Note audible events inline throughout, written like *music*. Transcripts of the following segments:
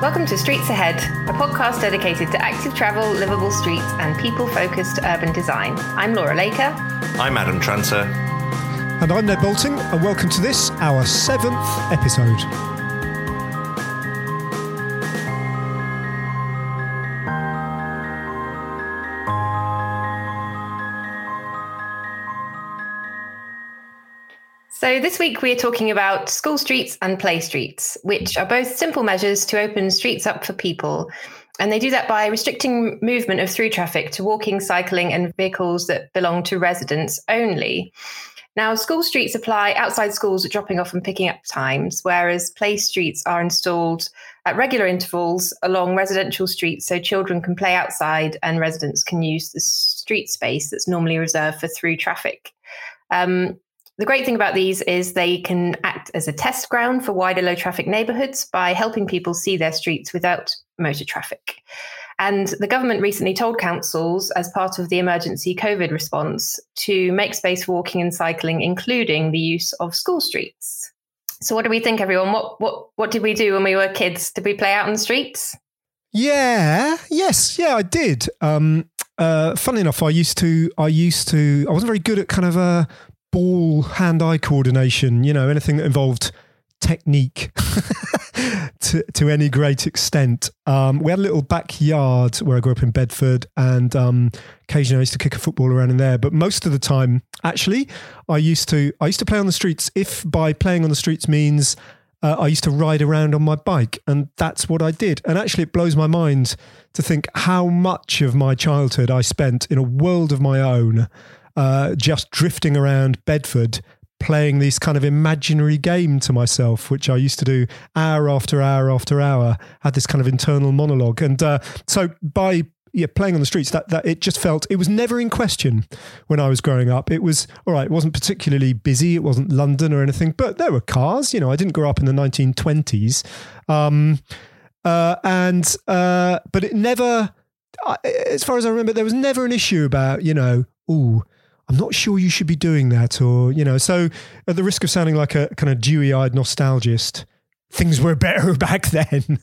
Welcome to Streets Ahead, a podcast dedicated to active travel, livable streets, and people focused urban design. I'm Laura Laker. I'm Adam Tranter. And I'm Ned Boulting, and welcome to this, our seventh episode. So, this week we are talking about school streets and play streets, which are both simple measures to open streets up for people. And they do that by restricting movement of through traffic to walking, cycling, and vehicles that belong to residents only. Now, school streets apply outside schools at dropping off and picking up times, whereas play streets are installed at regular intervals along residential streets so children can play outside and residents can use the street space that's normally reserved for through traffic. Um, the great thing about these is they can act as a test ground for wider low traffic neighborhoods by helping people see their streets without motor traffic. And the government recently told councils, as part of the emergency COVID response, to make space for walking and cycling, including the use of school streets. So, what do we think, everyone? What what what did we do when we were kids? Did we play out in the streets? Yeah, yes, yeah, I did. Um, uh, funnily enough, I used to, I used to, I wasn't very good at kind of uh, ball hand-eye coordination. You know, anything that involved technique *laughs* to to any great extent. Um, we had a little backyard where I grew up in Bedford, and um, occasionally I used to kick a football around in there. But most of the time, actually, I used to I used to play on the streets. If by playing on the streets means uh, I used to ride around on my bike, and that's what I did. And actually, it blows my mind to think how much of my childhood I spent in a world of my own, uh, just drifting around Bedford, playing these kind of imaginary game to myself, which I used to do hour after hour after hour. Had this kind of internal monologue, and uh, so by yeah, playing on the streets, that that it just felt it was never in question when I was growing up. It was all right. It wasn't particularly busy. It wasn't London or anything, but there were cars. You know, I didn't grow up in the 1920s, um, uh, and uh, but it never, as far as I remember, there was never an issue about you know, ooh. I'm not sure you should be doing that, or you know. So, at the risk of sounding like a kind of dewy-eyed nostalgist, things were better *laughs* back then.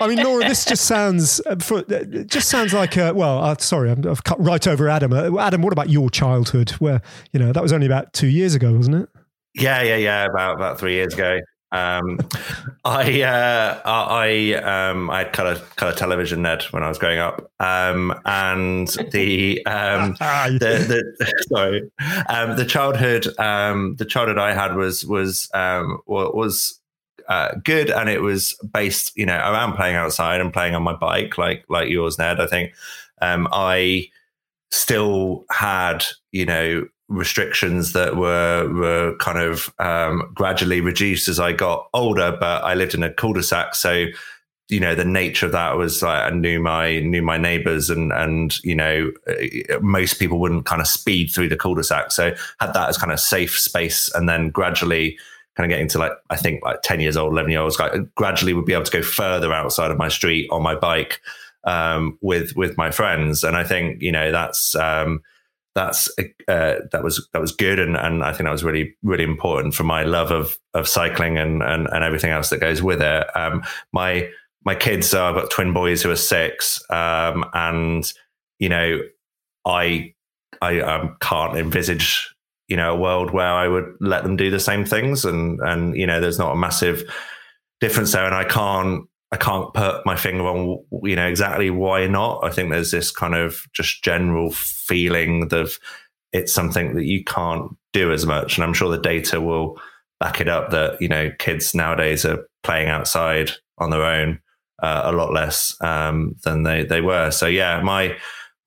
I mean, Laura, this just sounds for, just sounds like a, well. Uh, sorry, i have cut right over Adam. Uh, Adam, what about your childhood? Where you know that was only about two years ago, wasn't it? Yeah, yeah, yeah. About about three years ago. Um, I uh, I um, I had color color television Ned when I was growing up, um, and the um, *laughs* the, the *laughs* sorry. Um, the childhood um, the childhood I had was was um, was uh, good, and it was based you know around playing outside and playing on my bike like like yours, Ned. I think. Um, I still had you know restrictions that were were kind of um, gradually reduced as I got older. But I lived in a cul-de-sac, so you know the nature of that was like I knew my knew my neighbors and and you know uh, most people wouldn't kind of speed through the cul-de-sac so had that as kind of safe space and then gradually kind of getting to like I think like 10 years old 11 year olds like gradually would be able to go further outside of my street on my bike um, with with my friends and I think you know that's um, that's uh, that was that was good. And and I think that was really really important for my love of of cycling and and, and everything else that goes with it. Um, my my kids are, I've got twin boys who are six, um, and you know, I I um, can't envisage you know a world where I would let them do the same things, and and you know, there's not a massive difference there, and I can't I can't put my finger on you know exactly why not. I think there's this kind of just general feeling of it's something that you can't do as much, and I'm sure the data will back it up that you know kids nowadays are playing outside on their own uh, a lot less um, than they they were. So yeah, my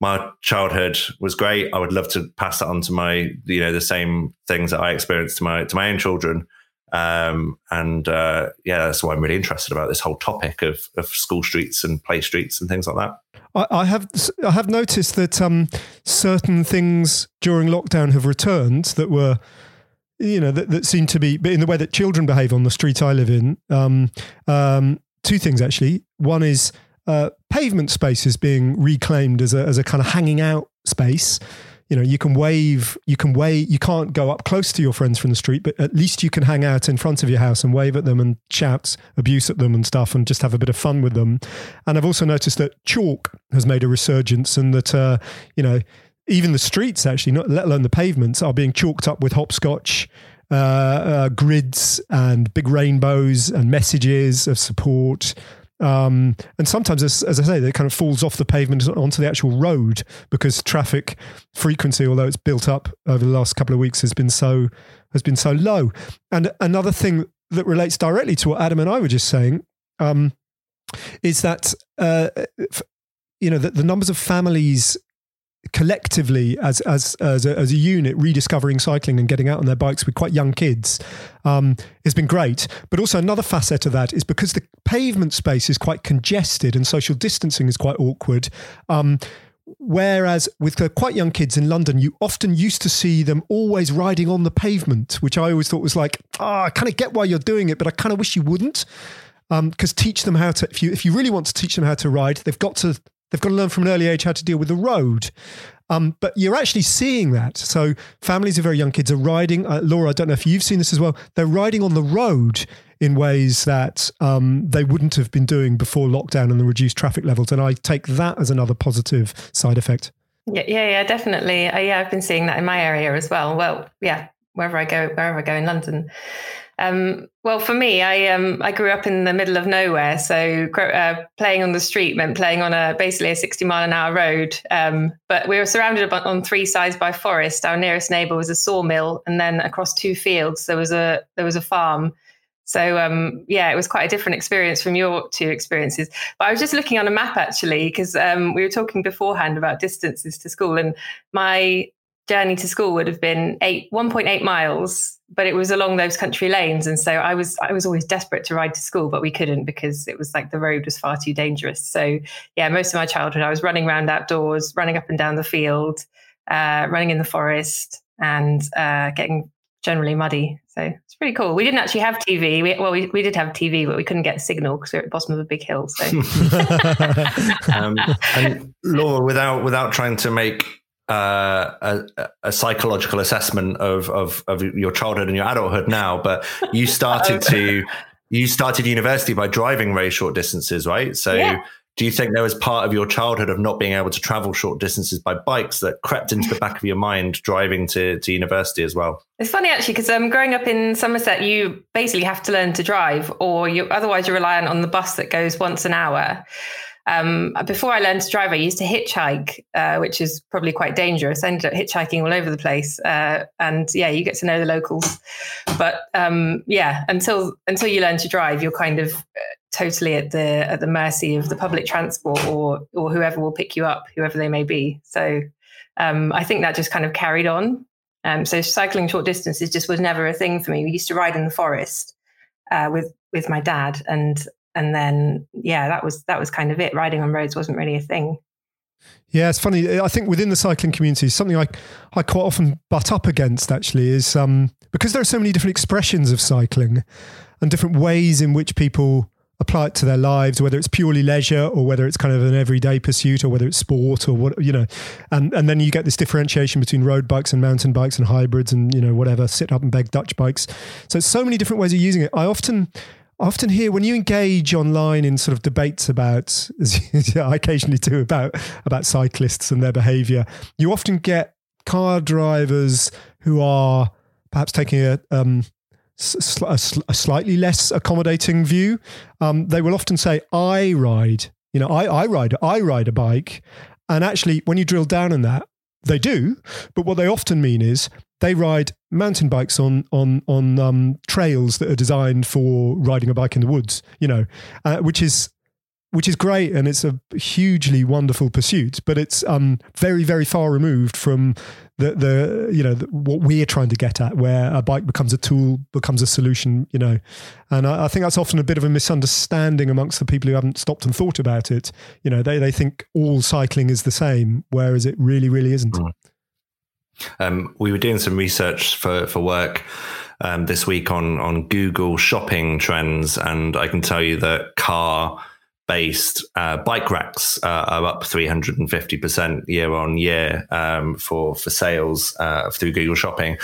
my childhood was great. I would love to pass that on to my you know the same things that I experienced to my to my own children. Um, and uh, yeah, that's why I'm really interested about this whole topic of of school streets and play streets and things like that. I, I have I have noticed that um, certain things during lockdown have returned that were you know that, that seem to be in the way that children behave on the street I live in. Um, um, two things actually. One is uh, pavement spaces being reclaimed as a as a kind of hanging out space. You know, you can wave, you can wave, you can't go up close to your friends from the street, but at least you can hang out in front of your house and wave at them and shout abuse at them and stuff and just have a bit of fun with them. And I've also noticed that chalk has made a resurgence and that, uh, you know, even the streets actually, not let alone the pavements, are being chalked up with hopscotch uh, uh, grids and big rainbows and messages of support. Um, and sometimes, as, as, I say, it kind of falls off the pavement onto the actual road because traffic frequency, although it's built up over the last couple of weeks, has been so has been so low. And another thing that relates directly to what Adam and I were just saying um, is that uh, you know the, the numbers of families collectively as as as a, as a, unit rediscovering cycling and getting out on their bikes with quite young kids um, has been great. But also another facet of that is because the pavement space is quite congested and social distancing is quite awkward. Um, whereas with quite young kids in London, you often used to see them always riding on the pavement, which I always thought was like, ah, oh, I kind of get why you're doing it, but I kind of wish you wouldn't because um, teach them how to if you if you really want to teach them how to ride they've got to They've got to learn from an early age how to deal with the road. Um, but you're actually seeing that. So families of very young kids are riding. Uh, Laura, I don't know if you've seen this as well. They're riding on the road in ways that um, they wouldn't have been doing before lockdown and the reduced traffic levels. And I take that as another positive side effect. Yeah, yeah, yeah definitely. Uh, yeah, I've been seeing that in my area as well. Well, yeah, wherever I go, wherever I go in London. Um, well, for me, I um, I grew up in the middle of nowhere, so uh, playing on the street meant playing on a basically a sixty mile an hour road. Um, but we were surrounded on three sides by forest. Our nearest neighbour was a sawmill, and then across two fields there was a there was a farm. So um, yeah, it was quite a different experience from your two experiences. But I was just looking on a map actually because um, we were talking beforehand about distances to school, and my journey to school would have been eight 1.8 miles but it was along those country lanes. And so i was i was always desperate to ride to school but we couldn't because it was like the road was far too dangerous. So yeah most of my childhood i was running around outdoors running up and down the field uh, running in the forest and uh, getting generally muddy. So it's pretty cool. We didn't actually have tv we, well we, we did have tv but we couldn't get a signal because we we're at the bottom of a big hill so. *laughs* Um, and laura without without trying to make uh, a, a, psychological assessment of, of, of your childhood and your adulthood now, but you *laughs* started to you started university by driving very short distances, right? So. Yeah. Do you think there was part of your childhood of not being able to travel short distances by bikes that crept into the back of your mind driving to, to university as well? It's funny actually because um, growing up in Somerset, you basically have to learn to drive, or you otherwise you're reliant on the bus that goes once an hour. Um, before I learned to drive, I used to hitchhike, uh, which is probably quite dangerous. I ended up hitchhiking all over the place, uh, and yeah, you get to know the locals. But um, yeah, until until you learn to drive, you're kind of uh, totally at the at the mercy of the public transport or or whoever will pick you up, whoever they may be. So um, I think that just kind of carried on. Um, so cycling short distances just was never a thing for me. We used to ride in the forest uh, with with my dad, and and then yeah, that was that was kind of it. Riding on roads wasn't really a thing. Yeah, it's funny. I think within the cycling community, something I, I quite often butt up against actually is um, because there are so many different expressions of cycling and different ways in which people apply it to their lives, whether it's purely leisure or whether it's kind of an everyday pursuit or whether it's sport or what, you know, and, and then you get this differentiation between road bikes and mountain bikes and hybrids and, you know, whatever, sit up and beg Dutch bikes. So so many different ways of using it. I often, I often hear when you engage online in sort of debates about, as *laughs* I occasionally do about about cyclists and their behaviour, you often get car drivers who are perhaps taking a um, a, slightly less accommodating view. Um, they will often say, "I ride." You know, I, I ride. I ride a bike, and actually, when you drill down on that, they do. But what they often mean is they ride mountain bikes on on on um, trails that are designed for riding a bike in the woods. You know, uh, which is which is great and it's a hugely wonderful pursuit, but it's um, very, very far removed from the, the you know, the, what we're trying to get at, where a bike becomes a tool, becomes a solution, you know. And I, I, think that's often a bit of a misunderstanding amongst the people who haven't stopped and thought about it. You know, they, they think all cycling is the same, whereas it really, really isn't. Mm. Um, we were doing some research for, for work um, this week on, on Google shopping trends, and I can tell you that car based uh, bike racks uh, are up 350% year on year um, for for sales uh, through Google Shopping.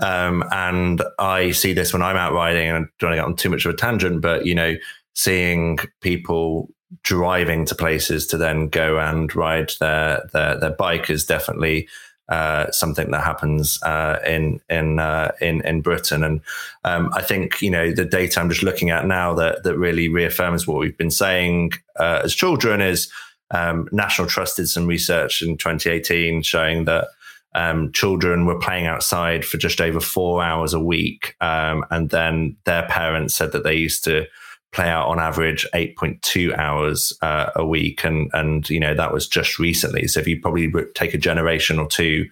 Um, and I see this when I'm out riding, and I don't to get on too much of a tangent, but you know, seeing people driving to places to then go and ride their their, their bike is definitely uh, something that happens uh, in in uh, in in Britain. And um, I think you know the data I'm just looking at now that that really reaffirms what we've been saying uh, as children is um, National Trust did some research in 2018 showing that. Um, children were playing outside for just over four hours a week, um, and then their parents said that they used to play out on average 8.2 hours uh, a week. And, and, you know, that was just recently. So if you probably take a generation or two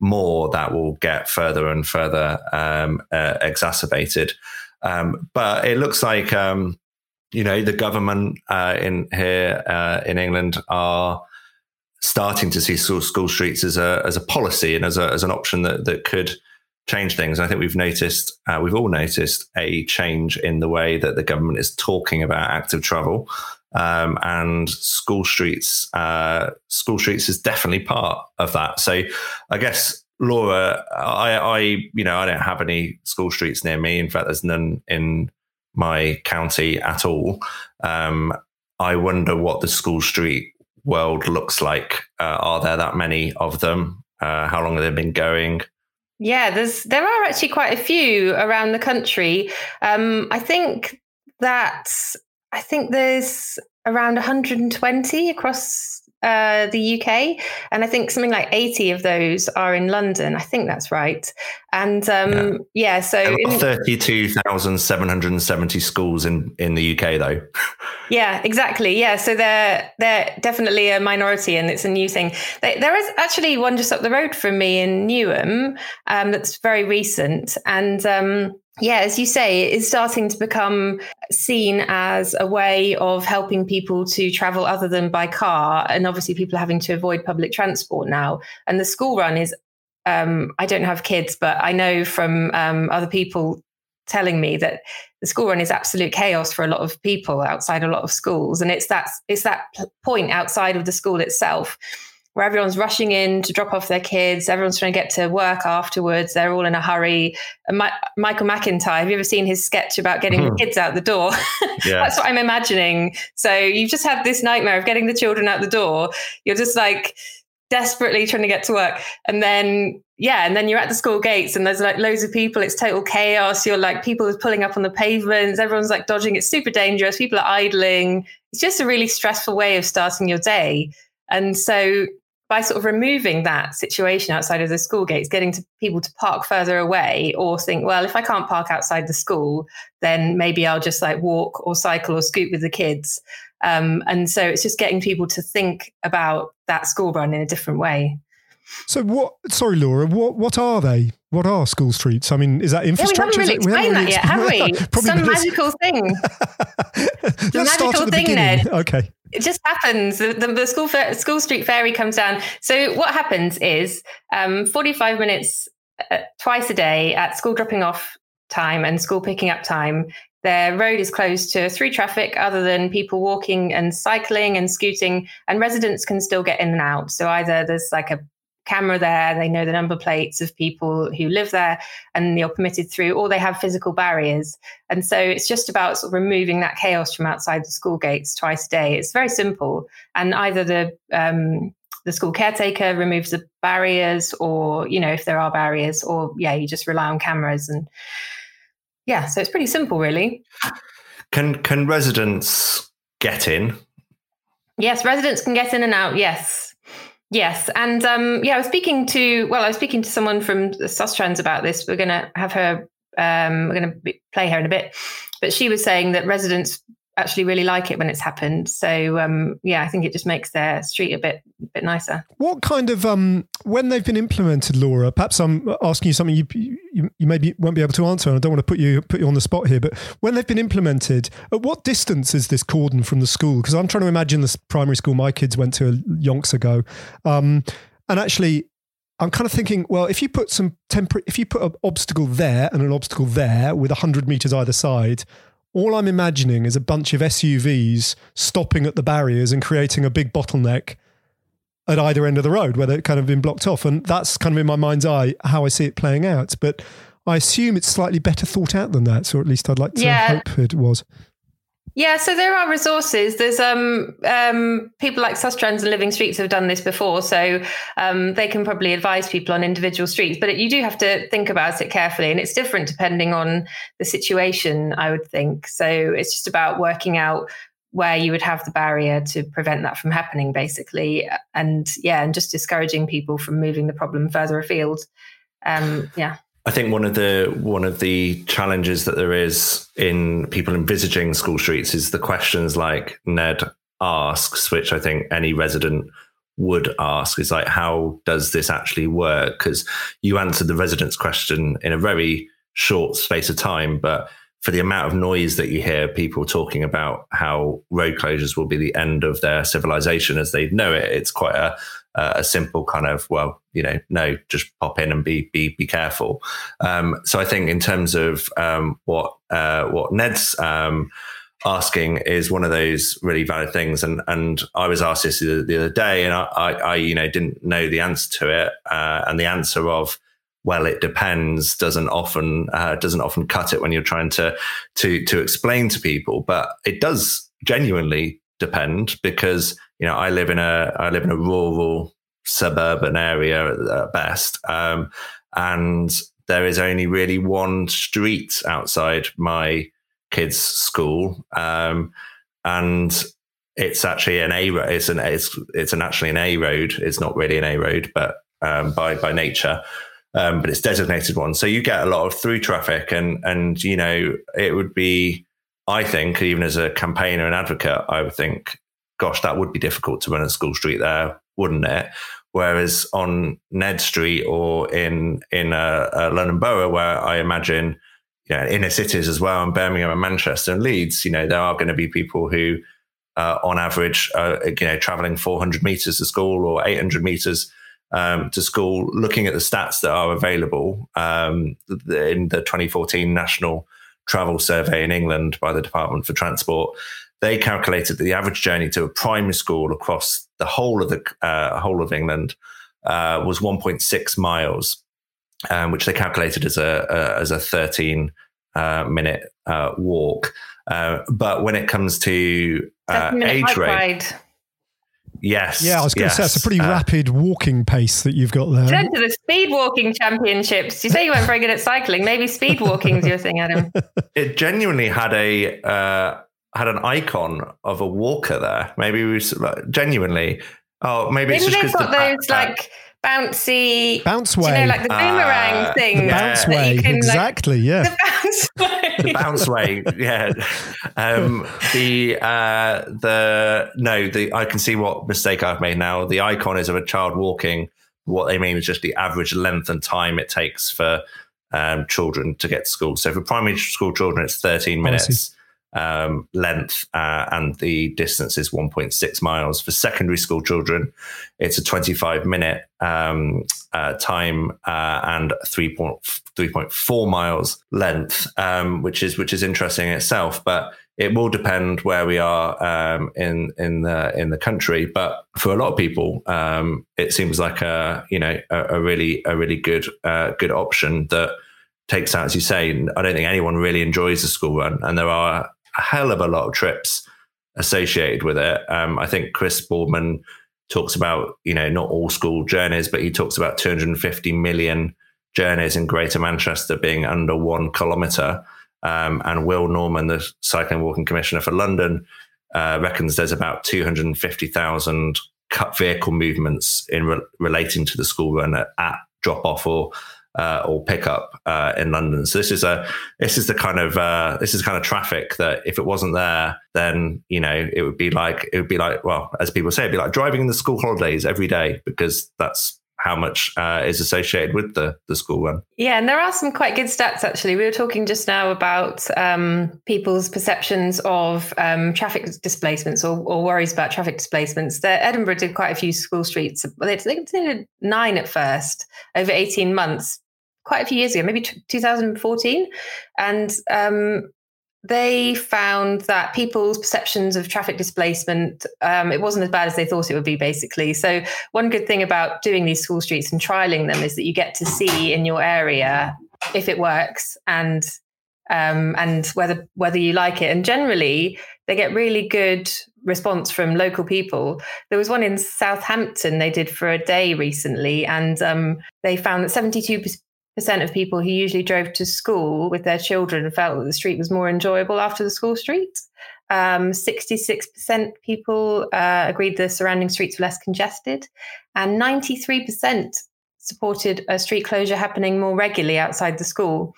more, that will get further and further um, uh, exacerbated. Um, but it looks like, um, you know, the government uh, in here uh, in England are starting to see school, school streets as a, as a policy and as, a, as an option that, that could – change things. I think we've noticed, uh, we've all noticed a change in the way that the government is talking about active travel. Um, and school streets, uh, school streets is definitely part of that. So I guess Laura, I, I, you know, I don't have any school streets near me. In fact, there's none in my county at all. Um, I wonder what the school street world looks like. Uh, are there that many of them? Uh, how long have they been going? Yeah, there's there are actually quite a few around the country. Um, I think that I think there's around 120 across uh, the UK, and I think something like 80 of those are in London. I think that's right. And um, yeah. yeah. so 32,770 schools in in the UK, though. *laughs* yeah, exactly. Yeah, so they're they're definitely a minority, and it's a new thing. there is actually one just up the road from me in Newham um, that's very recent, and. Um, yeah, as you say, it is starting to become seen as a way of helping people to travel other than by car. And obviously, people are having to avoid public transport now. And the school run is, um, I don't have kids, but I know from um, other people telling me that the school run is absolute chaos for a lot of people outside a lot of schools. And it's that, it's that point outside of the school itself where everyone's rushing in to drop off their kids. Everyone's trying to get to work afterwards. They're all in a hurry. My, Michael McIntyre, have you ever seen his sketch about getting mm. the kids out the door? *laughs* Yeah. That's what I'm imagining. So you've just had this nightmare of getting the children out the door. You're just like desperately trying to get to work. And then, yeah, and then you're at the school gates and there's like loads of people. It's total chaos. You're like, people are pulling up on the pavements. Everyone's like dodging. It's super dangerous. People are idling. It's just a really stressful way of starting your day. And so by sort of removing that situation outside of the school gates, getting to people to park further away or think, well, if I can't park outside the school, then maybe I'll just like walk or cycle or scoot with the kids. Um, and so it's just getting people to think about that school run in a different way. So what? Sorry, Laura. What what are they? What are school streets? I mean, is that infrastructure? Yeah, we haven't really explained that yet, have *laughs* we? Some magical thing. *laughs* A Let's start magical at the thing, beginning. Ned. Okay. It just happens. The, the, school school street ferry comes down. So what happens is um, 45 minutes uh, twice a day at school dropping off time and school picking up time. Their road is closed to through traffic other than people walking and cycling and scooting, and residents can still get in and out. So either there's like a camera there, they know the number plates of people who live there and you're permitted through, or they have physical barriers. And so it's just about sort of removing that chaos from outside the school gates twice a day. It's very simple. And either the um, the school caretaker removes the barriers, or you know, if there are barriers, or yeah, you just rely on cameras and yeah, so it's pretty simple, really. Can can residents get in? Yes, residents can get in and out. Yes, yes, and um, yeah, I was speaking to well, I was speaking to someone from Sustrans about this. We're going to have her. Um, we're going to play her in a bit, but she was saying that residents actually really like it when it's happened. So um, yeah, I think it just makes their street a bit bit nicer. What kind of um when they've been implemented, Laura? Perhaps I'm asking you something you you, you maybe won't be able to answer, and I don't want to put you put you on the spot here. But when they've been implemented, at what distance is this cordon from the school? Because I'm trying to imagine the primary school my kids went to yonks ago, um, and actually. I'm kind of thinking, well, if you put some temporary, if you put an obstacle there and an obstacle there with 100 meters either side, all I'm imagining is a bunch of SUVs stopping at the barriers and creating a big bottleneck at either end of the road where they've kind of been blocked off. And that's kind of in my mind's eye how I see it playing out. But I assume it's slightly better thought out than that. So at least I'd like to Yeah. hope it was. Yeah, so there are resources. There's um, um, people like Sustrans and Living Streets have done this before, so um, they can probably advise people on individual streets. But you do have to think about it carefully, and it's different depending on the situation. I would think so. It's just about working out where you would have the barrier to prevent that from happening, basically, and yeah, and just discouraging people from moving the problem further afield. Um, yeah. I think one of the one of the challenges that there is in people envisaging school streets is the questions like Ned asks, which I think any resident would ask, is like, how does this actually work? Because you answered the resident's question in a very short space of time, but for the amount of noise that you hear people talking about how road closures will be the end of their civilization as they know it, it's quite a a simple kind of well, you know, no, just pop in and be be be careful. Um, so I think in terms of um, what uh, what Ned's um, asking is one of those really valid things. And and I was asked this the, the other day, and I, I, I you know didn't know the answer to it, uh, and the answer of well, it depends doesn't often uh, doesn't often cut it when you're trying to to to explain to people, but it does genuinely depend because you know I live in a I live in a rural suburban area at best, um, and there is only really one street outside my kids' school, um, and it's actually an A road. It's an it's it's an actually an A road. It's not really an A road, but um, by by nature. Um, but it's designated one, so you get a lot of through traffic, and and you know it would be, I think, even as a campaigner and advocate, I would think, gosh, that would be difficult to run a school street there, wouldn't it? Whereas on Ned Street or in in a, London Borough, where I imagine, you know, inner cities as well, in Birmingham and Manchester and Leeds, you know, there are going to be people who, uh, on average, are you know traveling 400 meters to school or 800 meters um, to school. Looking at the stats that are available um, in the 2014 National Travel Survey in England by the Department for Transport, they calculated that the average journey to a primary school across the whole of the uh, whole of England uh, was 1.6 miles, um, which they calculated as a, a as a 13 uh, minute uh, walk. Uh, but when it comes to uh, age rate, yes, Yeah, I was going to yes, say it's a pretty uh, rapid walking pace that you've got there. Turn to the speed walking championships. You say you weren't very good at cycling. Maybe speed walking's your thing, Adam. *laughs* it genuinely had a uh, had an icon of a walker there. Maybe we s- like, genuinely. Oh, maybe, it's Maybe just they've because got those like bouncy Bounce do you know, way. like the boomerang Uh, thing. the bounce that way, can, like- exactly. yeah. the bounce *laughs* way. the bounce way. Yeah. Um, the uh, the no. The I can see what mistake I've made now. The icon is of a child walking. What they mean is just the average length and time it takes for um, children to get to school. So for primary school children, it's 13 I see. minutes. Um, length, uh, and the distance is 1.6 miles. For secondary school children, it's a 25 minute um, uh, time uh, and 3.4 miles length, um, which is which is interesting in itself. But it will depend where we are um, in in the in the country. But for a lot of people, um, it seems like a you know a, a really a really good uh, good option that takes out, as you say. I don't think anyone really enjoys the school run, and there are a hell of a lot of trips associated with it. Um, I think Chris Boardman talks about, you know, not all school journeys, but he talks about 250 million journeys in Greater Manchester being under one kilometre. Um, and Will Norman, the Cycling Walking Commissioner for London, uh, reckons there's about 250,000 cut vehicle movements in re- relating to the school run at, at drop off or uh, or pickup uh, in London. So this is a this is the kind of uh, this is kind of traffic that if it wasn't there, then you know it would be like it would be like well, as people say, it'd be like driving in the school holidays every day because that's how much uh, is associated with the the school run. Yeah, and there are some quite good stats actually. We were talking just now about um, people's perceptions of um, traffic displacements or, or, worries about traffic displacements. The, Edinburgh did quite a few school streets. They, did nine at first over eighteen months, quite a few years ago, maybe t- 2014, and um, they found that people's perceptions of traffic displacement um, it wasn't as bad as they thought it would be basically. So one good thing about doing these school streets and trialing them is that you get to see in your area if it works and um, and whether whether you like it. And generally they get really good response from local people. There was one in southampton they did for a day recently and um, they found that 72 percent of people who usually drove to school with their children felt that the street was more enjoyable after the school street. Um, 66% people uh, agreed the surrounding streets were less congested, and 93% supported a street closure happening more regularly outside the school.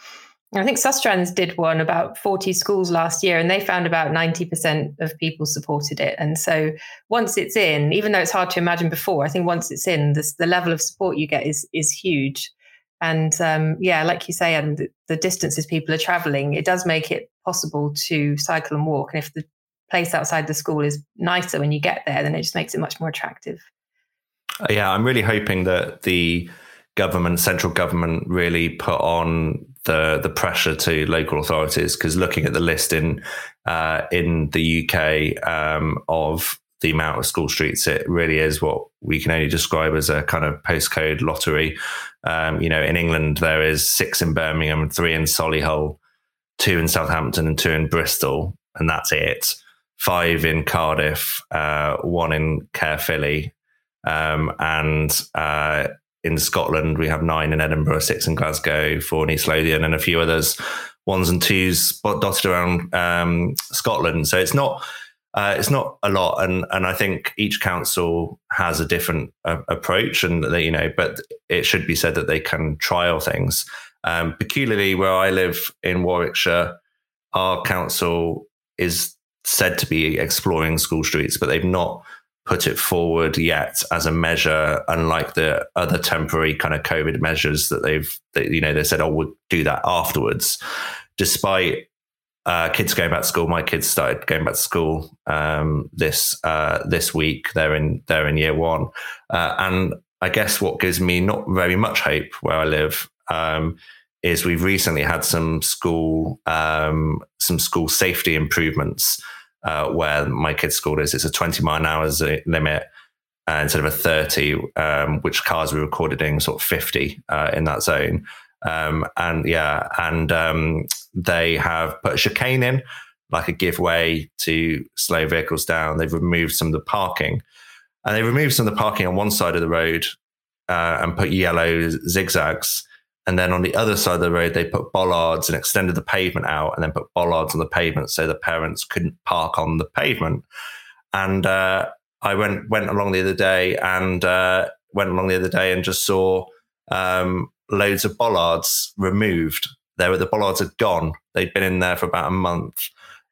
I think Sustrans did one about 40 schools last year, and they found about 90% of people supported it. And so once it's in, even though it's hard to imagine before, I think once it's in, this, the level of support you get is is huge. And um, yeah, like you say, and the, distances people are traveling, it does make it possible to cycle and walk. And if the place outside the school is nicer when you get there, then it just makes it much more attractive. Uh, yeah, I'm really hoping that the government, central government, really put on the the pressure to local authorities because looking at the list in uh, in the UK um, of the amount of school streets, it really is what we can only describe as a kind of postcode lottery. Um, you know, in England, there is six in Birmingham, three in Solihull, two in Southampton, and two in Bristol, and that's it. Five in Cardiff, uh, one in Caerphilly, um, and uh, in Scotland we have nine in Edinburgh, six in Glasgow, four in East Lothian, and a few others, ones and twos dotted around um, Scotland. So it's not uh, it's not a lot, and and I think each council has a different uh, approach, and they, you know, but it should be said that they can trial things. Um, peculiarly, where I live in Warwickshire, our council is said to be exploring school streets, but they've not put it forward yet as a measure, unlike the other temporary kind of COVID measures that they've, they, you know, they said, oh, we'll do that afterwards, despite uh, kids going back to school. My kids started going back to school um, this uh, this week. They're in they're in year one, uh, and I guess what gives me not very much hope where I live um, is we've recently had some school um, some school safety improvements uh, where my kids' school is. It's a twenty mile an hour limit. Uh, instead of a 30, um, which cars were recorded in sort of 50 uh, in that zone. Um, and yeah, and um, they have put chicane in, like a giveaway to slow vehicles down. They've removed some of the parking, and they removed some of the parking on one side of the road uh, and put yellow zigzags. And then on the other side of the road, they put bollards and extended the pavement out, and then put bollards on the pavement so the parents couldn't park on the pavement. And uh, I went went along the other day and uh, went along the other day and just saw um, loads of bollards removed. There were the bollards are gone. They'd been in there for about a month.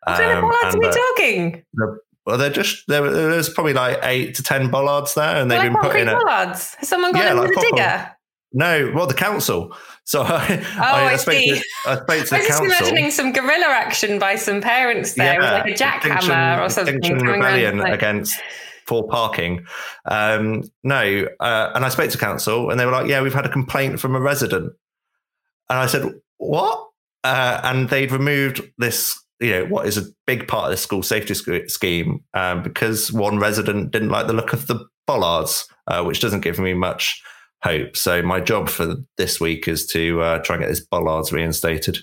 What kind of um, bollards are we uh, talking? The, well, they're just there. There's probably like eight to ten bollards there, and they've like been put in. A, bollards. Has someone got yeah, in like with a digger? No, well, the council. So *laughs* I, oh, I, I, spoke, see. To, I spoke *laughs* to I was the just council. imagining some guerrilla action by some parents there with like a jackhammer or something. Rebellion like- against for parking. Um, no, uh, and I spoke to council, and they were like, "Yeah, we've had a complaint from a resident." And I said, "What?" Uh, and they'd removed this, you know, what is a big part of the school safety sc- scheme um, because one resident didn't like the look of the bollards, uh, which doesn't give me much hope. So my job for this week is to uh, try and get this bollards reinstated.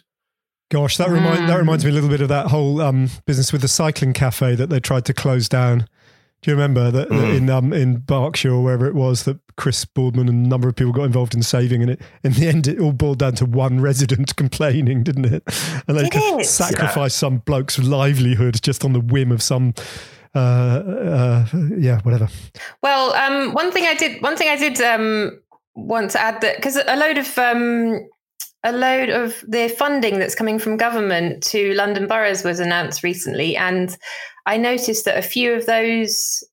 Gosh, that remind that reminds me a little bit of that whole um, business with the cycling cafe that they tried to close down. Do you remember that, that Mm. in um, in Berkshire or wherever it was that Chris Boardman and a number of people got involved in saving, and it in the end it all boiled down to one resident *laughs* complaining, didn't it? And they Did could it? sacrifice some bloke's livelihood just on the whim of some, uh, uh, yeah, whatever. Well, um, one thing I did, one thing I did um, want to add that because a load of um, a load of the funding that's coming from government to London boroughs was announced recently, and I noticed that a few of those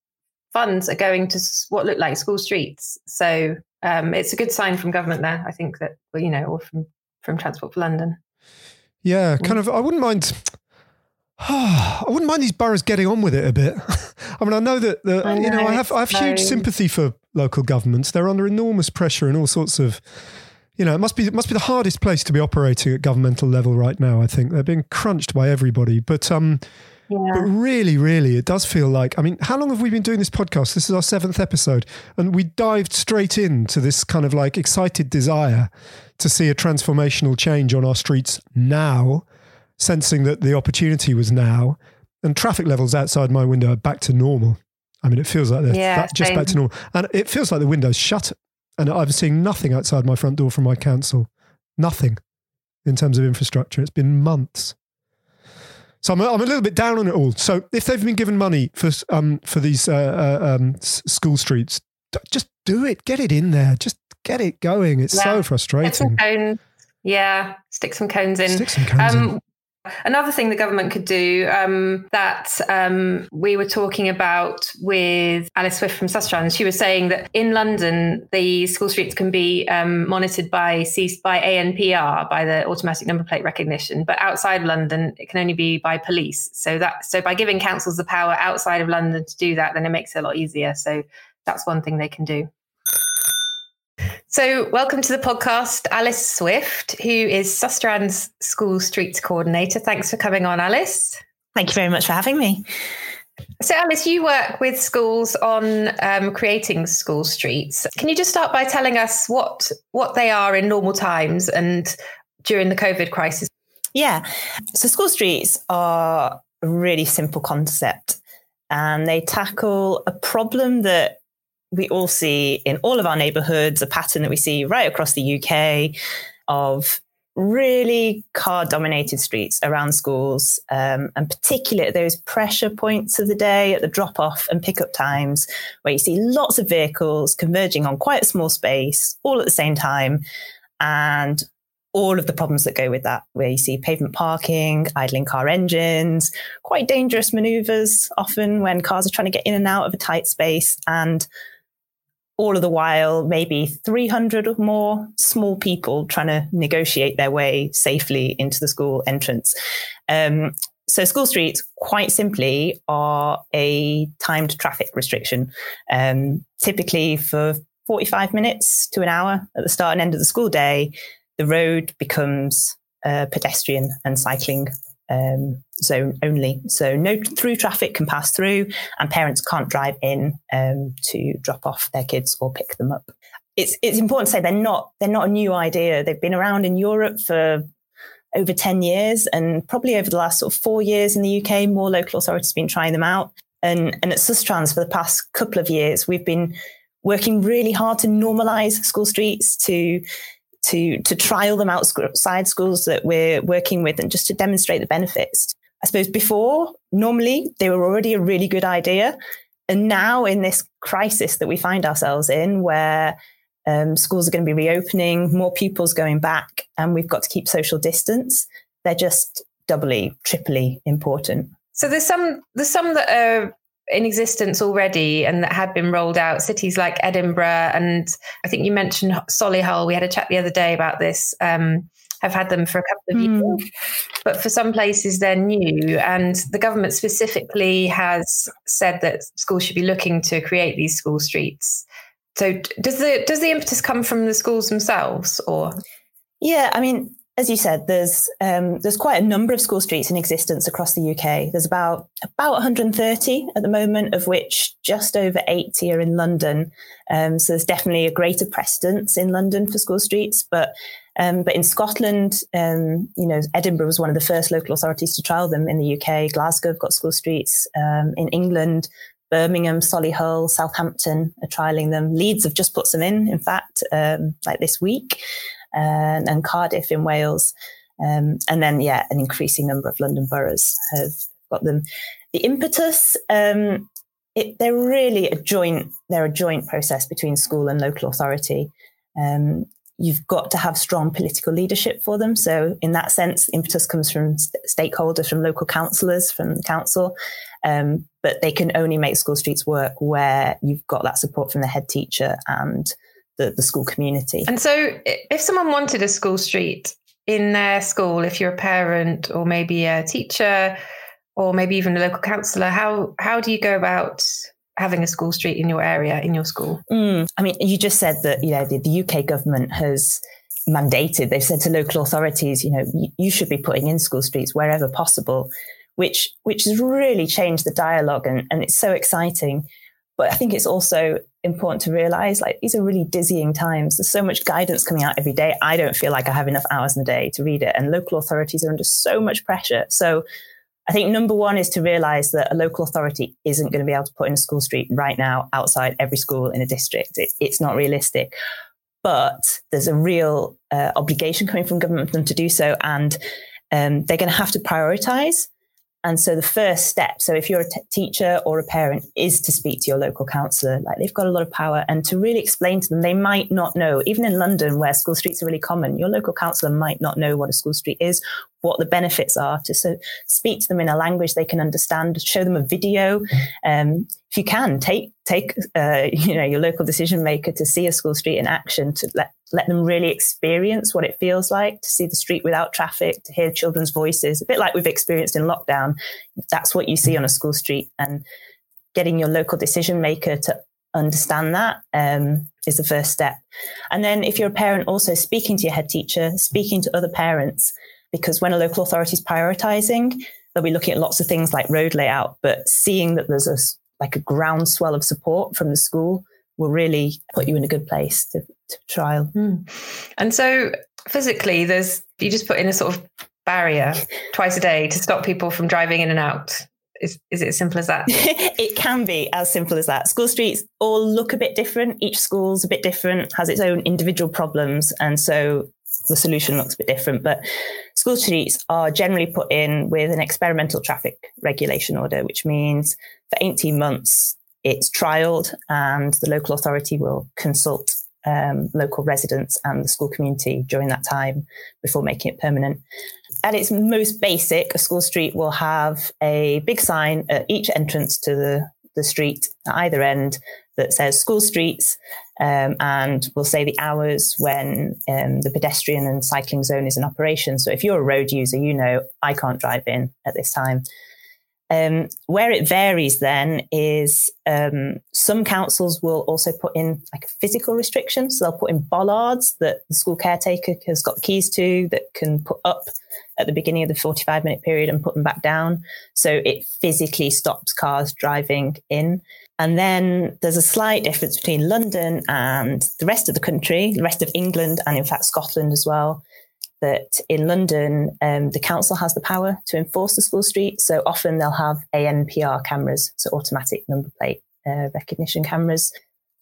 funds are going to what look like school streets. So um, it's a good sign from government there. I think that well, you know, or from from Transport for London. Yeah, kind of. I wouldn't mind. *sighs* I wouldn't mind these boroughs getting on with it a bit. *laughs* I mean, I know that the, I you know know, I have I have huge sympathy for local governments. They're under enormous pressure and all sorts of. You know, it must be it must be the hardest place to be operating at governmental level right now. I think they're being crunched by everybody. But um, but really, really, it does feel like. I mean, how long have we been doing this podcast? This is our seventh episode, and we dived straight into this kind of like excited desire to see a transformational change on our streets now, sensing that the opportunity was now, and traffic levels outside my window are back to normal. I mean, it feels like they're Yeah, just back to normal, and it feels like the window's shut, and I've seen nothing outside my front door from my council, nothing in terms of infrastructure. It's been months. So I'm a, I'm a little bit down on it all. So if they've been given money for um for these uh, uh, um school streets, just do it. Get it in there. Just get it going. It's Yeah. so frustrating. cones. Yeah, stick some cones in. Stick some cones in. Another thing the government could do um, that um, we were talking about with Alice Swift from Sustrans, she was saying that in London, the school streets can be um, monitored by C- by ANPR, by the automatic number plate recognition, but outside London, it can only be by police. So that so by giving councils the power outside of London to do that, then it makes it a lot easier. So that's one thing they can do. So, welcome to the podcast, Alice Swift, who is Sustrans School Streets Coordinator. Thanks for coming on, Alice. Thank you very much for having me. So, Alice, you work with schools on um, creating school streets. Can you just start by telling us what what they are in normal times and during the COVID crisis? Yeah. So, school streets are a really simple concept and they tackle a problem that we all see in all of our neighborhoods, a pattern that we see right across the UK of really car dominated streets around schools, um, and particularly at those pressure points of the day at the drop off and pickup times, where you see lots of vehicles converging on quite a small space all at the same time. And all of the problems that go with that, where you see pavement parking, idling car engines, quite dangerous maneuvers often when cars are trying to get in and out of a tight space, and all of the while, maybe 300 or more small people trying to negotiate their way safely into the school entrance. Um, so, school streets, quite simply, are a timed traffic restriction, um, typically for 45 minutes to an hour at the start and end of the school day the road becomes uh, pedestrian and cycling um, zone only. So no through traffic can pass through, and parents can't drive in um, to drop off their kids or pick them up. It's it's important to say they're not they're not a new idea. They've been around in Europe for over 10 years and probably over the last sort of four years in the UK, more local authorities have been trying them out. And, and at Sustrans for the past couple of years, we've been working really hard to normalize school streets, to to to trial them outside schools that we're working with and just to demonstrate the benefits. I suppose before, normally they were already a really good idea. And now in this crisis that we find ourselves in, where um, schools are going to be reopening, more pupils going back, and we've got to keep social distance, they're just doubly, triply important. So there's some there's some that are in existence already and that had been rolled out. Cities like Edinburgh and I think you mentioned Solihull. We had a chat the other day about this. Um, have had them for a couple of mm. years, but for some places they're new. And the government specifically has said that schools should be looking to create these school streets. So does the does the impetus come from the schools themselves, or? Yeah, I mean, as you said, there's um, there's quite a number of school streets in existence across the UK. There's about about 130 at the moment, of which just over 80 are in London. Um, so there's definitely a greater precedence in London for school streets, but um, but in Scotland, um, you know, Edinburgh was one of the first local authorities to trial them. In the UK, Glasgow have got school streets. Um, in England, Birmingham, Solihull, Southampton are trialing them. Leeds have just put some in, in fact, um, like this week and, and Cardiff in Wales. Um, and then, yeah, an increasing number of London boroughs have got them. The impetus, um, it, they're really a joint, they're a joint process between school and local authority. Um, you've got to have strong political leadership for them. So, in that sense, impetus comes from st- stakeholders, from local councillors, from the council. Um, but they can only make school streets work where you've got that support from the head teacher and the, the school community. And so, if someone wanted a school street in their school, if you're a parent or maybe a teacher or maybe even a local councillor, how how do you go about having a school street in your area in your school? Mm, I mean, you just said that you know the, the UK government has mandated. They've said to local authorities, you know, you, you should be putting in school streets wherever possible, which which has really changed the dialogue, and, and it's so exciting. But I think it's also important to realize like these are really dizzying times. There's so much guidance coming out every day. I don't feel like I have enough hours in the day to read it. And local authorities are under so much pressure. So I think number one is to realize that a local authority isn't going to be able to put in a school street right now outside every school in a district. It, it's not realistic. But there's a real uh, obligation coming from government for them to do so. And um, they're going to have to prioritize. And so the first step, so if you're a t- teacher or a parent, is to speak to your local councillor. Like they've got a lot of power and to really explain to them, they might not know, even in London where school streets are really common, your local councillor might not know what a school street is, what the benefits are, to so speak to them in a language they can understand, show them a video. Um, if you can, take take uh, *laughs* you know your local decision maker to see a school street in action, to let let them really experience what it feels like to see the street without traffic, to hear children's voices, a bit like we've experienced in lockdown. That's what you see on a school street, and getting your local decision maker to understand that um, is the first step. And then, if you're a parent, also speaking to your head teacher, speaking to other parents, because when a local authority is prioritizing, they'll be looking at lots of things like road layout, but seeing that there's a like a groundswell of support from the school will really put you in a good place to, to trial. Mm. And so physically, there's you just put in a sort of barrier twice a day to stop people from driving in and out. Is, is it as simple as that? *laughs* it can be as simple as that. School streets all look a bit different. Each school's a bit different, has its own individual problems. And so the solution looks a bit different. But school streets are generally put in with an experimental traffic regulation order, which means for 18 months it's trialed and the local authority will consult um, local residents and the school community during that time before making it permanent. At its most basic, a school street will have a big sign at each entrance to the, the street at either end that says school streets um, and will say the hours when um, the pedestrian and cycling zone is in operation. So if you're a road user, you know I can't drive in at this time. Um, where it varies then is um, some councils will also put in like a physical restriction. So they'll put in bollards that the school caretaker has got keys to that can put up at the beginning of the 45 minute period and put them back down. So it physically stops cars driving in. And then there's a slight difference between London and the rest of the country, the rest of England, and in fact Scotland as well. That in London, um, the council has the power to enforce the school street. So often they'll have ANPR cameras, so automatic number plate uh, recognition cameras.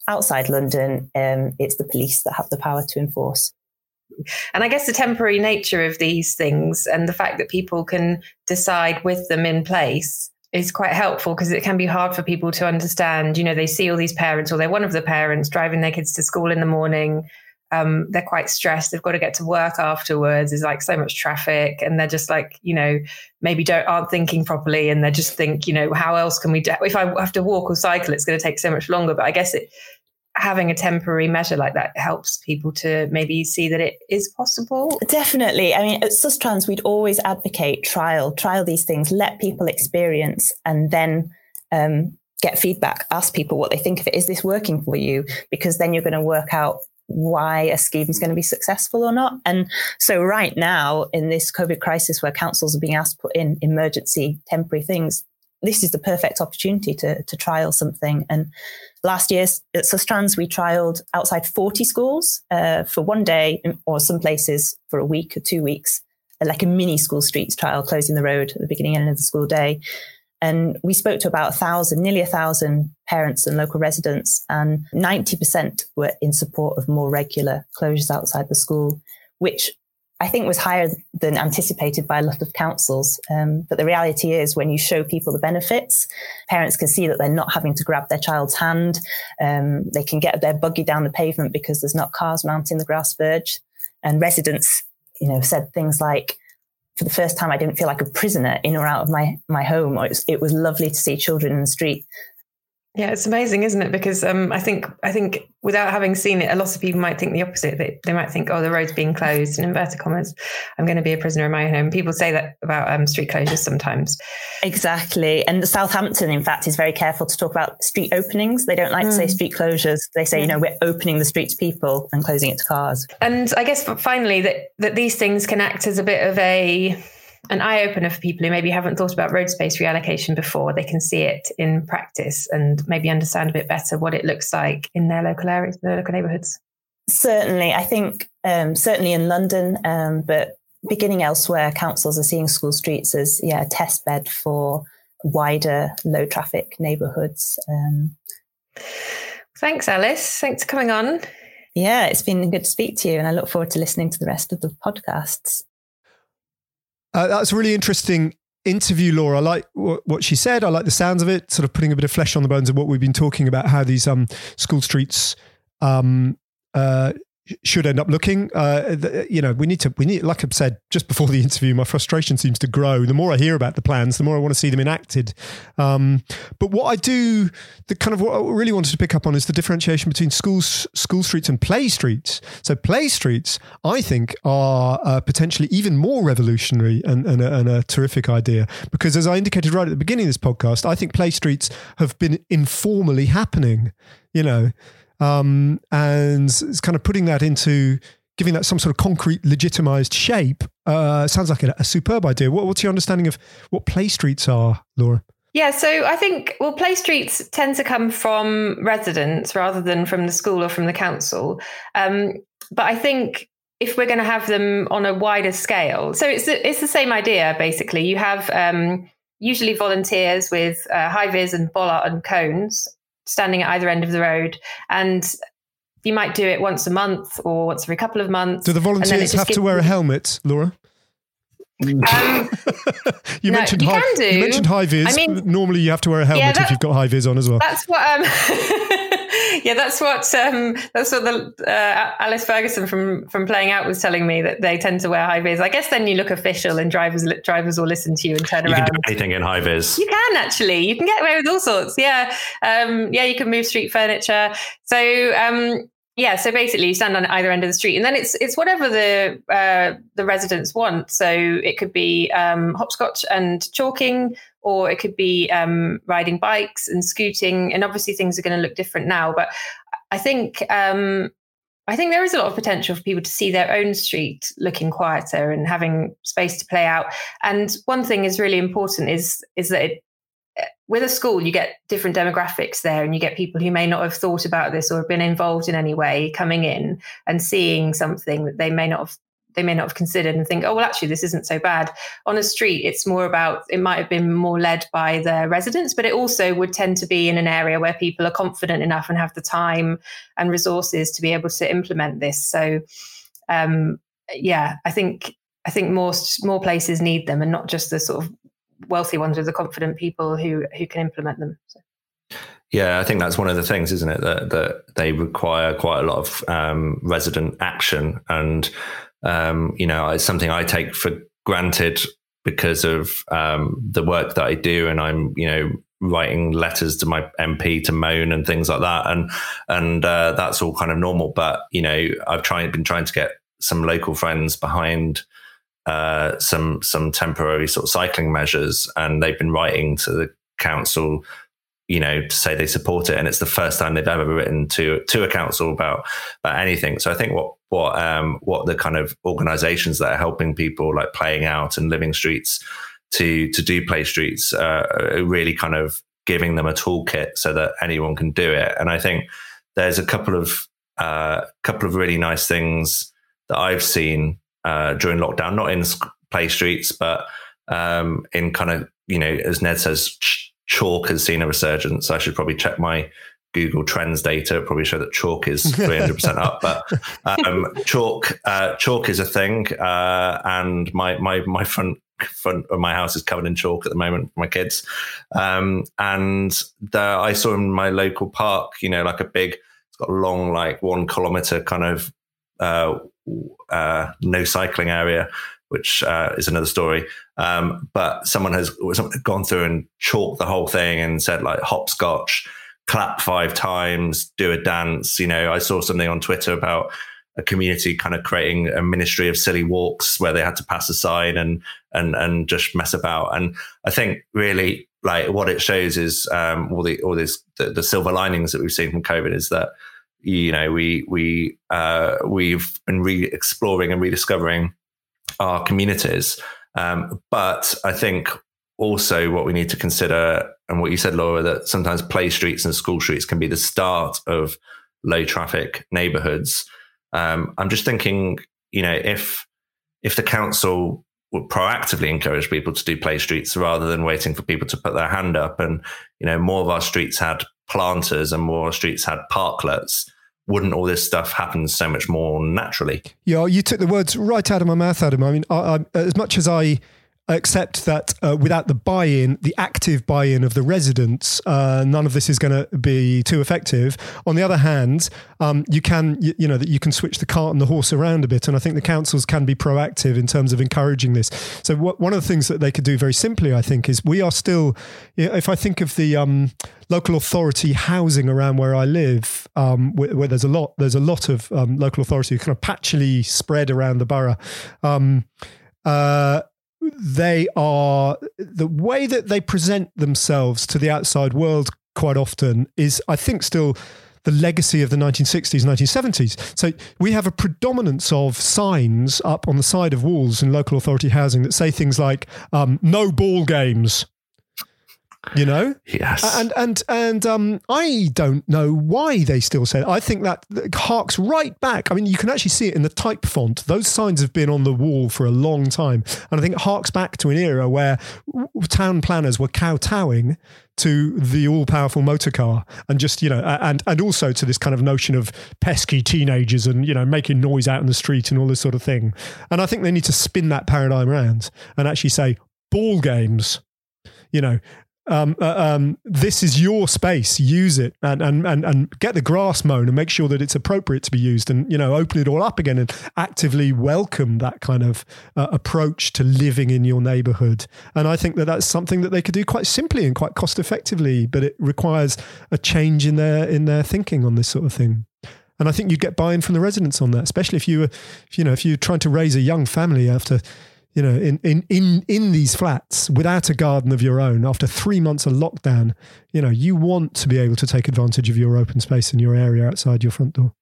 Outside London, um, it's the police that have the power to enforce. And I guess the temporary nature of these things and the fact that people can decide with them in place is quite helpful because it can be hard for people to understand. You know, they see all these parents or they're one of the parents driving their kids to school in the morning um, they're quite stressed. They've got to get to work afterwards. There's like so much traffic, and they're just like, you know, maybe don't aren't thinking properly, and they just think, you know, how else can we? If I have to walk or cycle, it's going to take so much longer. But I guess it having a temporary measure like that helps people to maybe see that it is possible. Definitely. I mean, at Sustrans, we'd always advocate trial, trial these things, let people experience, and then um, get feedback, ask people what they think of it. Is this working for you? Because then you're going to work out why a scheme is going to be successful or not. And so right now in this COVID crisis where councils are being asked to put in emergency temporary things, this is the perfect opportunity to, to trial something. And last year at Sustrans, we trialed outside 40 schools uh, for one day or some places for a week or two weeks, like a mini school streets trial, closing the road at the beginning and end of the school day. And we spoke to about a thousand, nearly a thousand parents and local residents, and 90% were in support of more regular closures outside the school, which I think was higher than anticipated by a lot of councils. Um, but the reality is, when you show people the benefits, parents can see that they're not having to grab their child's hand. Um, they can get their buggy down the pavement because there's not cars mounting the grass verge. And residents, you know, said things like, for the first time, I didn't feel like a prisoner in or out of my, my home. Or it was, it was lovely to see children in the street. Yeah, it's amazing, isn't it? Because um, I think I think without having seen it, a lot of people might think the opposite. They, they might think, "Oh, the road's being closed." And in inverted commas, I'm going to be a prisoner in my own home. People say that about um, street closures sometimes. Exactly, and Southampton, in fact, is very careful to talk about street openings. They don't like mm. to say hmm. street closures. They say, mm. you know, we're opening the street to people and closing it to cars. And I guess finally that that these things can act as a bit of a an eye opener for people who maybe haven't thought about road space reallocation before. They can see it in practice and maybe understand a bit better what it looks like in their local areas, their local neighbourhoods. Certainly, I think um, certainly in London, um, but beginning elsewhere, councils are seeing school streets as yeah a test bed for wider low traffic neighbourhoods. Um, Thanks, Alice. Thanks for coming on. Yeah, it's been good to speak to you, and I look forward to listening to the rest of the podcasts. Uh, that's a really interesting interview, Laura. I like what she said. I like the sounds of it, sort of putting a bit of flesh on the bones of what we've been talking about, how these um, school streets um, uh, should end up looking. Uh, the, you know, we need to, we need, like I've said just before the interview, my frustration seems to grow. The more I hear about the plans, the more I want to see them enacted. Um, but what I do, the kind of what I really wanted to pick up on is the differentiation between schools, school streets and play streets. So play streets, I think, are uh, potentially even more revolutionary and, and, a, and a terrific idea because, as I indicated right at the beginning of this podcast, I think play streets have been informally happening. You know, um, and it's kind of putting that into giving that some sort of concrete, legitimized shape. Uh, sounds like a, a superb idea. What, what's your understanding of what play streets are, Laura? Yeah, so I think, well, play streets tend to come from residents rather than from the school or from the council. Um, but I think if we're going to have them on a wider scale, so it's the, it's the same idea basically. You have um, usually volunteers with uh, high vis and bollard and cones, standing at either end of the road. And you might do it once a month or once every couple of months. Do the volunteers have to wear a helmet, Laura? Um, *laughs* you no, mentioned you high, You mentioned high vis. I mean, normally you have to wear a helmet yeah, that, if you've got high vis on as well. That's what. Um, *laughs* yeah, that's what. Um, that's what the uh, Alice Ferguson from from playing out was telling me that they tend to wear high vis. I guess then you look official, and drivers drivers will listen to you and turn you around. You can do anything in high vis. You can actually. You can get away with all sorts. Yeah, um, yeah. You can move street furniture. So um, yeah, so basically you stand on either end of the street, and then it's it's whatever the uh, the residents want. So it could be um, hopscotch and chalking, or it could be um, riding bikes and scooting. And obviously things are going to look different now, but I think um, I think there is a lot of potential for people to see their own street looking quieter and having space to play out. And one thing is really important is is that it, with a school, you get different demographics there, and you get people who may not have thought about this or have been involved in any way coming in and seeing something that they may not have they may not have considered and think, oh well, actually, this isn't so bad. On a street, it's more about it might have been more led by the residents, but it also would tend to be in an area where people are confident enough and have the time and resources to be able to implement this. So, um, yeah, I think I think more more places need them, and not just the sort of wealthy ones or the confident people who who can implement them. So. Yeah, I think that's one of the things, isn't it? That that they require quite a lot of um, resident action, and um, you know, it's something I take for granted because of um, the work that I do, and I'm you know writing letters to my MP to moan and things like that, and and uh, that's all kind of normal. But you know, I've been trying to get some local friends behind uh, some some temporary sort of cycling measures, and they've been writing to the council you know, to say they support it, and it's the first time they've ever written to to a council about about anything. So I think what what um, what the kind of organisations that are helping people like playing out and living streets to to do play streets uh, really kind of giving them a toolkit so that anyone can do it. And I think there's a couple of uh, couple of really nice things that I've seen uh, during lockdown, not in play streets, but um, in kind of you know, as Ned says, chalk has seen a resurgence. I should probably check my Google Trends data. Probably show that chalk is *laughs* 300% up, but um, chalk uh, chalk is a thing, uh, and my my my front front of my house is covered in chalk at the moment for my kids. Um, and the, I saw in my local park, you know, like a big, it's got a long, like one kilometer kind of uh, uh no cycling area which uh, is another story. Um, but someone has gone through and chalked the whole thing and said like hopscotch, clap five times, do a dance. You know, I saw something on Twitter about a community kind of creating a ministry of silly walks where they had to pass a sign and and and just mess about. And I think really like what it shows is um, all the all this the, the silver linings that we've seen from COVID is that you know we we uh, we've been re-exploring and rediscovering our communities. Um, but I think also what we need to consider, and what you said, Laura, that sometimes play streets and school streets can be the start of low traffic neighborhoods. Um, I'm just thinking, you know, if if the council would proactively encourage people to do play streets rather than waiting for people to put their hand up, and you know, more of our streets had planters and more streets had parklets, wouldn't all this stuff happen so much more naturally? Yeah, you took the words right out of my mouth, Adam. I mean, I, I, as much as I accept that uh, without the buy-in, the active buy-in of the residents, uh, none of this is going to be too effective. On the other hand, um, you can you, you, know that you can switch the cart and the horse around a bit, and I think the councils can be proactive in terms of encouraging this. So what, one of the things that they could do very simply, I think, is we are still. If I think of the um, local authority housing around where I live, um, where, where, there's a lot, there's a lot of um, local authority kind of patchily spread around the borough. Um, uh, they are the way that they present themselves to the outside world quite often is, I think, still the legacy of the 1960s, 1970s. So we have a predominance of signs up on the side of walls in local authority housing that say things like um, "no ball games," you know? Yes. And and and um i don't know why they still say it. i think that harks right back. I mean you can actually see it in the type font. Those signs have been on the wall for a long time. And i think it harks back to an era where town planners were kowtowing to the all-powerful motor car and just you know and and also to this kind of notion of pesky teenagers and you know making noise out in the street and all this sort of thing. And i think they need to spin that paradigm around and actually say ball games. You know um, uh, um, this is your space. Use it and, and and and get the grass mown and make sure that it's appropriate to be used. And you know, open it all up again and actively welcome that kind of uh, approach to living in your neighborhood. And I think that that's something that they could do quite simply and quite cost effectively. But it requires a change in their in their thinking on this sort of thing. And I think you get buy-in from the residents on that, especially if you, were, if, you know, if you're trying to raise a young family after you know, in, in, in, in these flats without a garden of your own after three months of lockdown, you know, you want to be able to take advantage of your open space in your area outside your front door.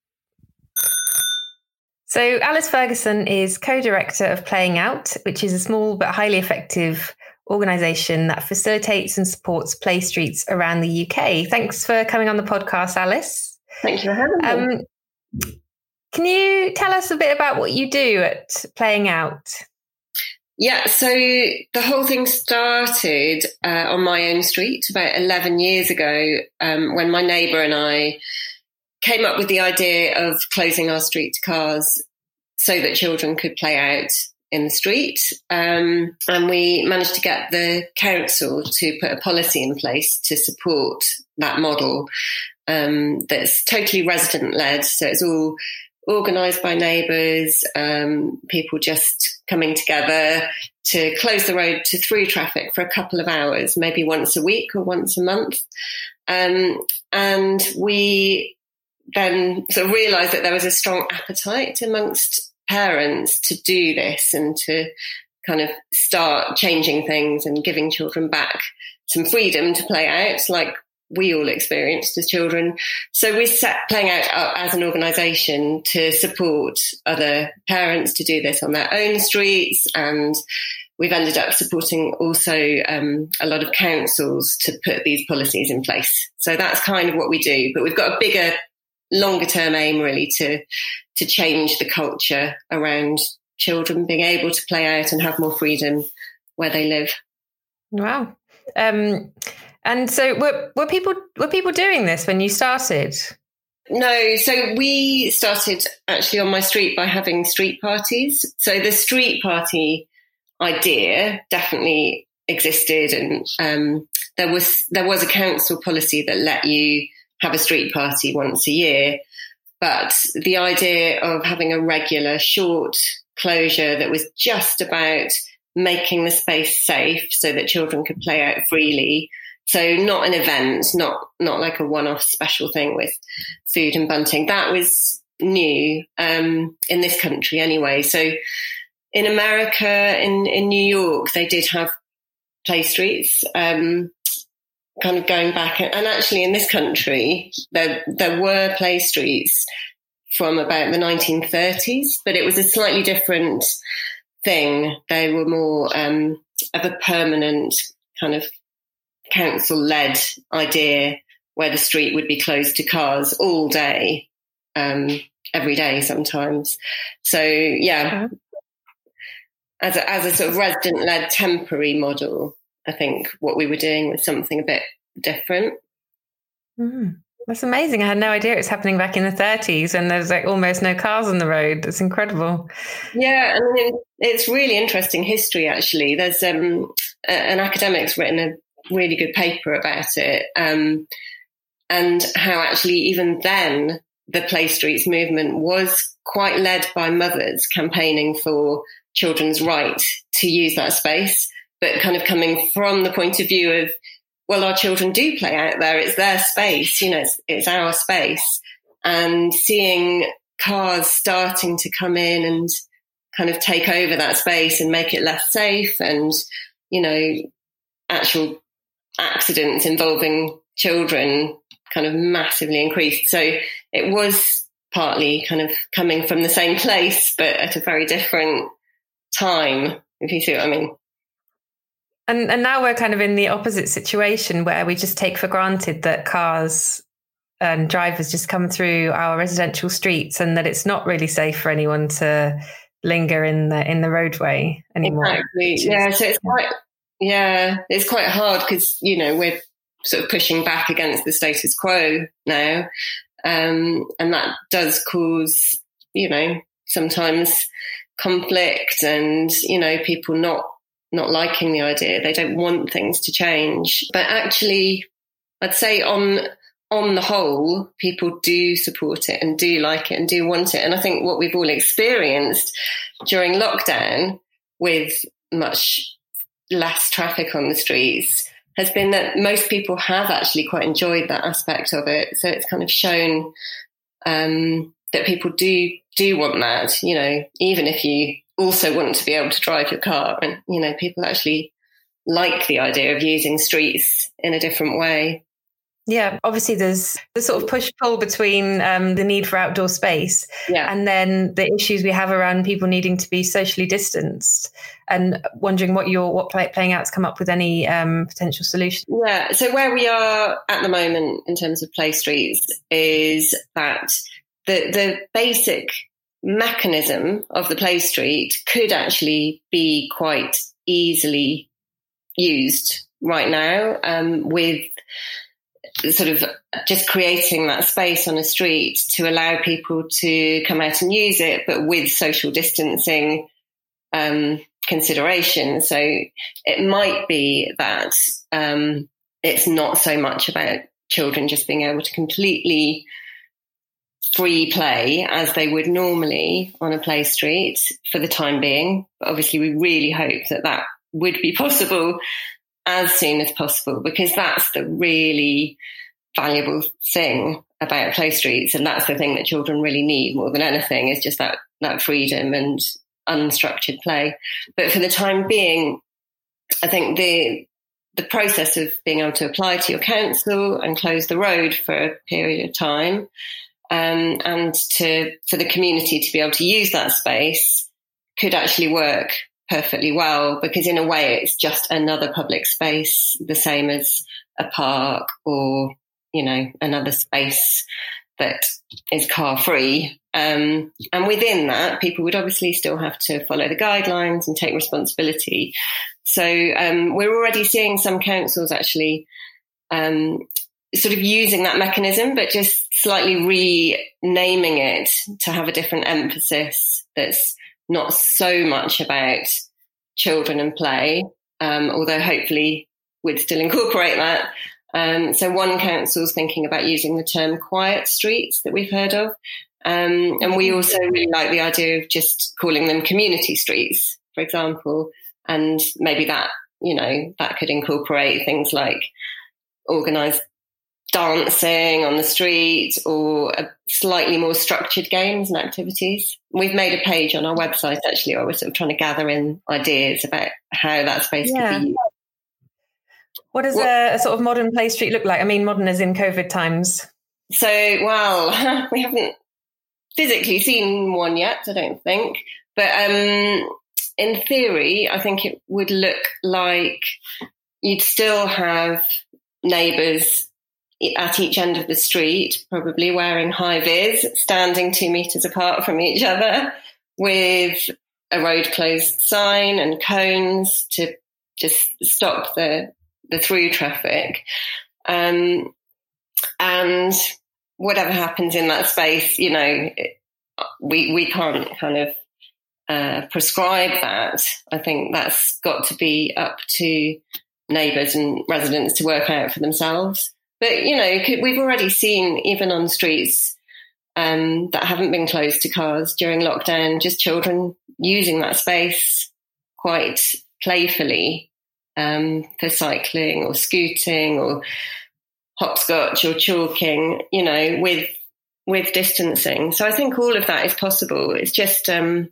So, Alice Ferguson is co director of Playing Out, which is a small but highly effective organisation that facilitates and supports play streets around the UK. Thanks for coming on the podcast, Alice. Thank you for having me. Um, can you tell us a bit about what you do at Playing Out? Yeah, so the whole thing started uh, on my own street about 11 years ago um, when my neighbour and I came up with the idea of closing our street to cars so that children could play out in the street. Um, and we managed to get the council to put a policy in place to support that model um, that's totally resident led. So it's all organised by neighbours, um, people just coming together to close the road to through traffic for a couple of hours, maybe once a week or once a month. Um, and we then sort of realised that there was a strong appetite amongst parents to do this and to kind of start changing things and giving children back some freedom to play out, like we all experienced as children. So we set playing out as an organisation to support other parents to do this on their own streets, and we've ended up supporting also um, a lot of councils to put these policies in place. So that's kind of what we do. But we've got a bigger, longer term aim really to to change the culture around children being able to play out and have more freedom where they live. Wow. Um, and so were, were people were people doing this when you started? No, so we started actually on my street by having street parties. So the street party idea definitely existed, and um, there was there was a council policy that let you have a street party once a year. But the idea of having a regular short closure that was just about making the space safe so that children could play out freely so not an event, not not like a one-off special thing with food and bunting. That was new um, in this country anyway. So in America, in in New York, they did have play streets. Um, kind of going back, and actually in this country, there there were play streets from about the 1930s, but it was a slightly different thing. They were more um, of a permanent kind of council led idea where the street would be closed to cars all day, um, every day sometimes. So yeah, as a, as a sort of resident led temporary model, I think what we were doing was something a bit different. Mm. That's amazing. I had no idea it was happening back in the 30s and there's like almost no cars on the road. It's incredible. Yeah, I mean, it's really interesting history actually. There's um, an academic's written a really good paper about it. Um, and how actually even then the Play Streets movement was quite led by mothers campaigning for children's right to use that space, but kind of coming from the point of view of, well, our children do play out there. It's their space, you know, it's, it's our space. And seeing cars starting to come in and kind of take over that space and make it less safe and, you know, actual accidents involving children kind of massively increased. So it was partly kind of coming from the same place, but at a very different time, if you see what I mean. And, and now we're kind of in the opposite situation where we just take for granted that cars and drivers just come through our residential streets and that it's not really safe for anyone to linger in the in the roadway anymore. Exactly. Yeah, so it's quite yeah, it's quite hard because, you know, we're sort of pushing back against the status quo now. Um, and that does cause, you know, sometimes conflict and, you know, people not, not liking the idea. They don't want things to change. But actually, I'd say on, on the whole, people do support it and do like it and do want it. And I think what we've all experienced during lockdown with much less traffic on the streets has been that most people have actually quite enjoyed that aspect of it. So it's kind of shown um, that people do do want that. You know, even if you also want to be able to drive your car, and you know, people actually like the idea of using streets in a different way. Yeah, obviously there's the sort of push pull between um, the need for outdoor space yeah. and then the issues we have around people needing to be socially distanced and wondering what your what play, playing out's come up with any um, potential solutions. Yeah, so where we are at the moment in terms of play streets is that the the basic mechanism of the play street could actually be quite easily used right now um, with sort of just creating that space on a street to allow people to come out and use it, but with social distancing um, consideration. So it might be that um, it's not so much about children just being able to completely free play as they would normally on a play street for the time being. But obviously, we really hope that that would be possible as soon as possible because that's the really valuable thing about play streets and that's the thing that children really need more than anything is just that that freedom and unstructured play. But for the time being i think the the process of being able to apply to your council and close the road for a period of time um, and to for the community to be able to use that space could actually work perfectly well because in a way it's just another public space the same as a park or you know another space that is car free um, and within that people would obviously still have to follow the guidelines and take responsibility. So um, we're already seeing some councils actually um, sort of using that mechanism, but just slightly renaming it to have a different emphasis that's not so much about children and play, um, although hopefully we'd still incorporate that. Um, so one council's thinking about using the term quiet streets that we've heard of. Um, and we also really like the idea of just calling them community streets, for example. And maybe that, you know, that could incorporate things like organized dancing on the street or slightly more structured games and activities. We've made a page on our website actually, where we're sort of trying to gather in ideas about how that space yeah. could be used. What does what, a, a, sort of modern play street look like? I mean, modern as in COVID times. So, well, *laughs* we haven't physically seen one yet, I don't think. But um, in theory, I think it would look like you'd still have neighbours at each end of the street, probably wearing high vis, standing two meters apart from each other with a road closed sign and cones to just stop the, the through traffic. Um, and whatever happens in that space, you know, we, we can't kind of uh, prescribe that. I think that's got to be up to neighbours and residents to work out for themselves. But, you know, we've already seen, even on streets um, that haven't been closed to cars during lockdown, just children using that space quite playfully um, for cycling or scooting or hopscotch or chalking, you know, with with distancing. So I think all of that is possible. It's just, um,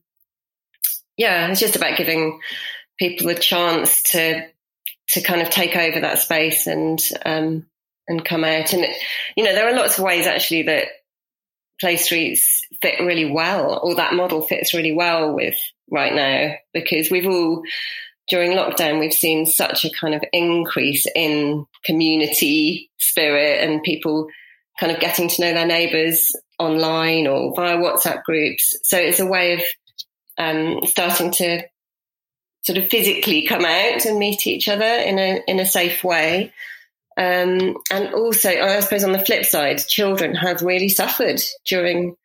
yeah, it's just about giving people a chance to to kind of take over that space and um, and come out. And, you know, there are lots of ways actually that play streets fit really well, or that model fits really well with right now, because we've all, during lockdown, we've seen such a kind of increase in community spirit and people kind of getting to know their neighbours online or via WhatsApp groups. So it's a way of um, starting to sort of physically come out and meet each other in a in a safe way. Um, and also, I suppose on the flip side, children have really suffered during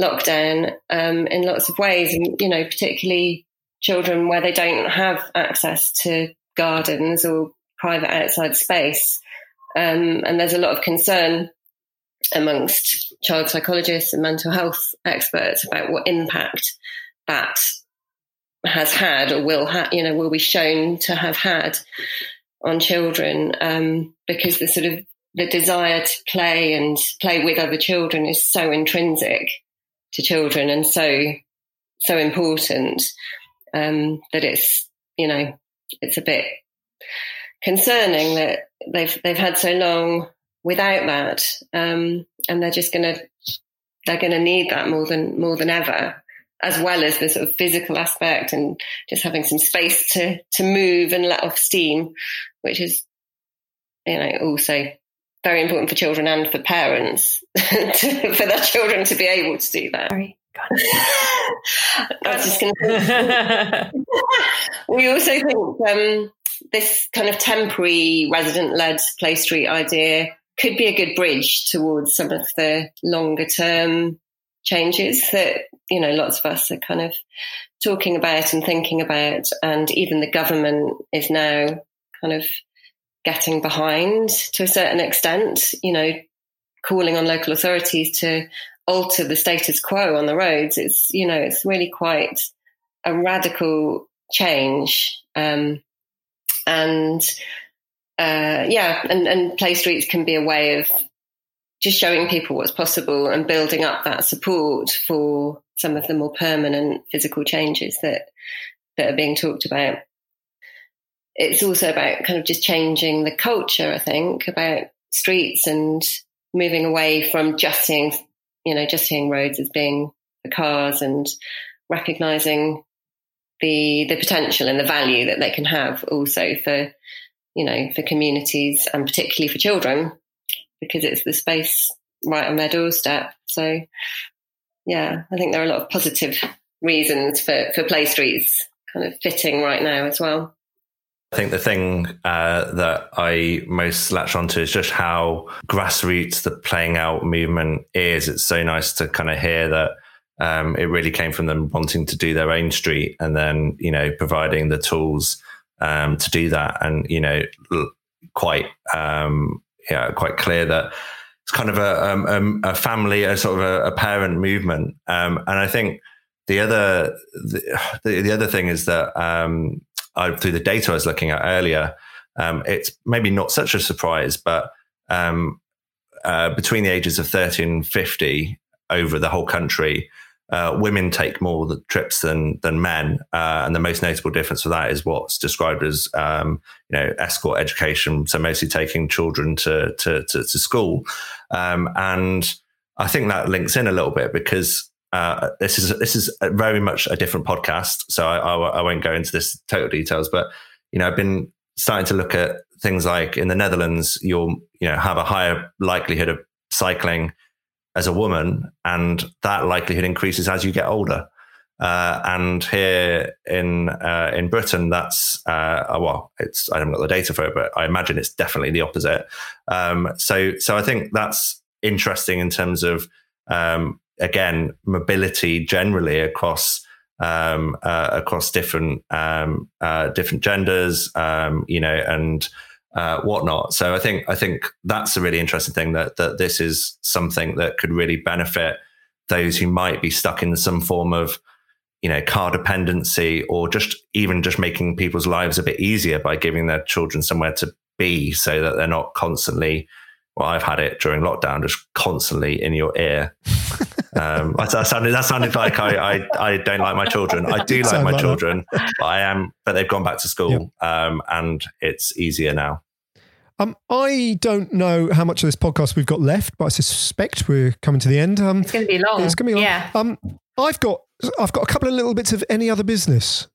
lockdown um, in lots of ways, and you know, particularly children where they don't have access to gardens or private outside space. Um, and there's a lot of concern amongst child psychologists and mental health experts about what impact that has had or will have, you know, will be shown to have had on children um, because the sort of the desire to play and play with other children is so intrinsic to children and so so important um, that it's you know it's a bit concerning that they've they've had so long without that um, and they're just to they're to need that more than more than ever as well as the sort of physical aspect and just having some space to to move and let off steam, which is you know also very important for children and for parents *laughs* to, for their children to be able to do that. Sorry. *laughs* Gonna... *laughs* we also think um, this kind of temporary resident-led play street idea could be a good bridge towards some of the longer term changes that you know lots of us are kind of talking about and thinking about, and even the government is now kind of getting behind to a certain extent. You know, calling on local authorities to alter the status quo on the roads. It's you know it's really quite a radical change, um, and uh, yeah, and, and play streets can be a way of just showing people what's possible and building up that support for some of the more permanent physical changes that that are being talked about. It's also about kind of just changing the culture, I think, about streets and moving away from just seeing, you know, just seeing roads as being for cars and recognizing the the potential and the value that they can have also for, you know, for communities and particularly for children because it's the space right on their doorstep. So, yeah, I think there are a lot of positive reasons for, for play streets kind of fitting right now as well. I think the thing uh, that I most latch onto is just how grassroots the playing out movement is. It's so nice to kind of hear that um, it really came from them wanting to do their own street and then, you know, providing the tools um, to do that. And, you know, quite um, yeah, quite clear that it's kind of a, um, um, a family, a sort of a, a parent movement. Um, and I think the other the, the, other thing is that um, I, through the data I was looking at earlier, um, it's maybe not such a surprise, but um, uh, between the ages of 30 and 50 over the whole country, uh, women take more trips than than men, uh, and the most notable difference for that is what's described as um, you know escort education. So mostly taking children to to to, to school, um, and I think that links in a little bit because uh, this is this is very much a different podcast. So I, I, I won't go into this total details, but you know I've been starting to look at things like in the Netherlands, you'll you know have a higher likelihood of cycling as a woman, and that likelihood increases as you get older. Uh, and here in uh, in Britain, that's uh, oh, well, it's I haven't got the data for it, but I imagine it's definitely the opposite. Um, so so I think that's interesting in terms of um, again mobility generally across um, uh, across different um, uh, different genders, um, you know, and uh, whatnot. So I think I think that's a really interesting thing that that this is something that could really benefit those who might be stuck in some form of you know car dependency or just even just making people's lives a bit easier by giving their children somewhere to be so that they're not constantly well i've had it during lockdown just constantly in your ear *laughs* um, that sounded that sounded like I, I, I don't like my children. I do *laughs* like my like children, but I am, but they've gone back to school, um, and it's easier now. Um, I don't know how much of this podcast we've got left, but I suspect we're coming to the end. Um, it's going to be long. It's going to be long. Yeah. Um, I've got I've got a couple of little bits of any other business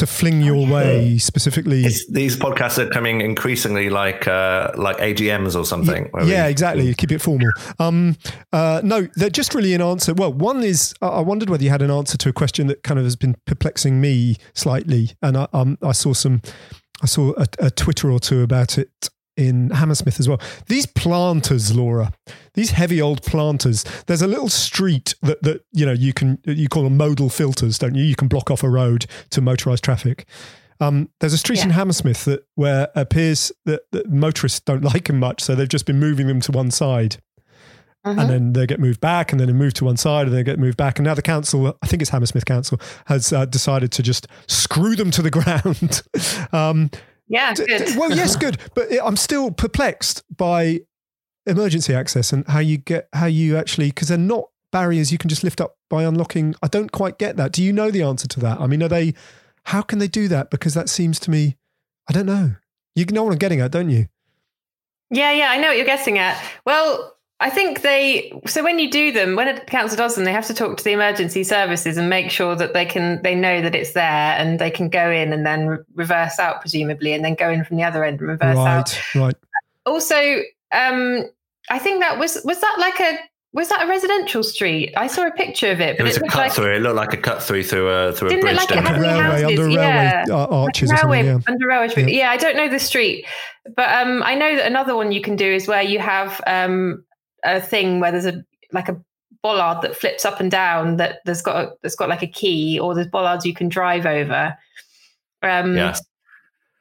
to fling your oh, way specifically. It's, these podcasts are coming increasingly like uh, like AGMs or something. Yeah, we, exactly. Keep it formal. Um, uh, no, they're just really an answer. Well, one is I wondered whether you had an answer to a question that kind of has been perplexing me slightly, and I, um, I saw some. I saw a, a Twitter or two about it in Hammersmith as well. These planters, Laura, these heavy old planters. There's a little street that that you know you can you call them modal filters, don't you? You can block off a road to motorised traffic. Um, there's a street yeah. in Hammersmith that where appears that, that, motorists don't *laughs* like them much, so they've just been moving them to one side. Uh-huh. And then they get moved back, and then they move to one side, and they get moved back. And now the council, I think it's Hammersmith Council, has uh, decided to just screw them to the *laughs* ground. um, yeah, good. well, yes, good. But I'm still perplexed by emergency access and how you get how you actually because they're not barriers you can just lift up by unlocking. I don't quite get that. Do you know the answer to that? I mean, are they? How can they do that? Because that seems to me, I don't know. You know what I'm getting at, don't you? Yeah, yeah, I know what you're getting at. Well, I think they so when you do them, when a council does them, they have to talk to the emergency services and make sure that they can they know that it's there and they can go in and then re- reverse out presumably and then go in from the other end and reverse right, out. Right. Also, um, I think that was was that like a was that a residential street? I saw a picture of it. But it was it a cut like, through. It looked like a cut through through a through Didn't a bridge. It like it had railway, houses? under yeah. railway uh, arches like or. Yeah. Under railway. Yeah. yeah. I don't know the street, but um, I know that another one you can do is where you have um, a thing where there's a like a bollard that flips up and down that there's got a, that's got like a key, or there's bollards you can drive over. Um, yes,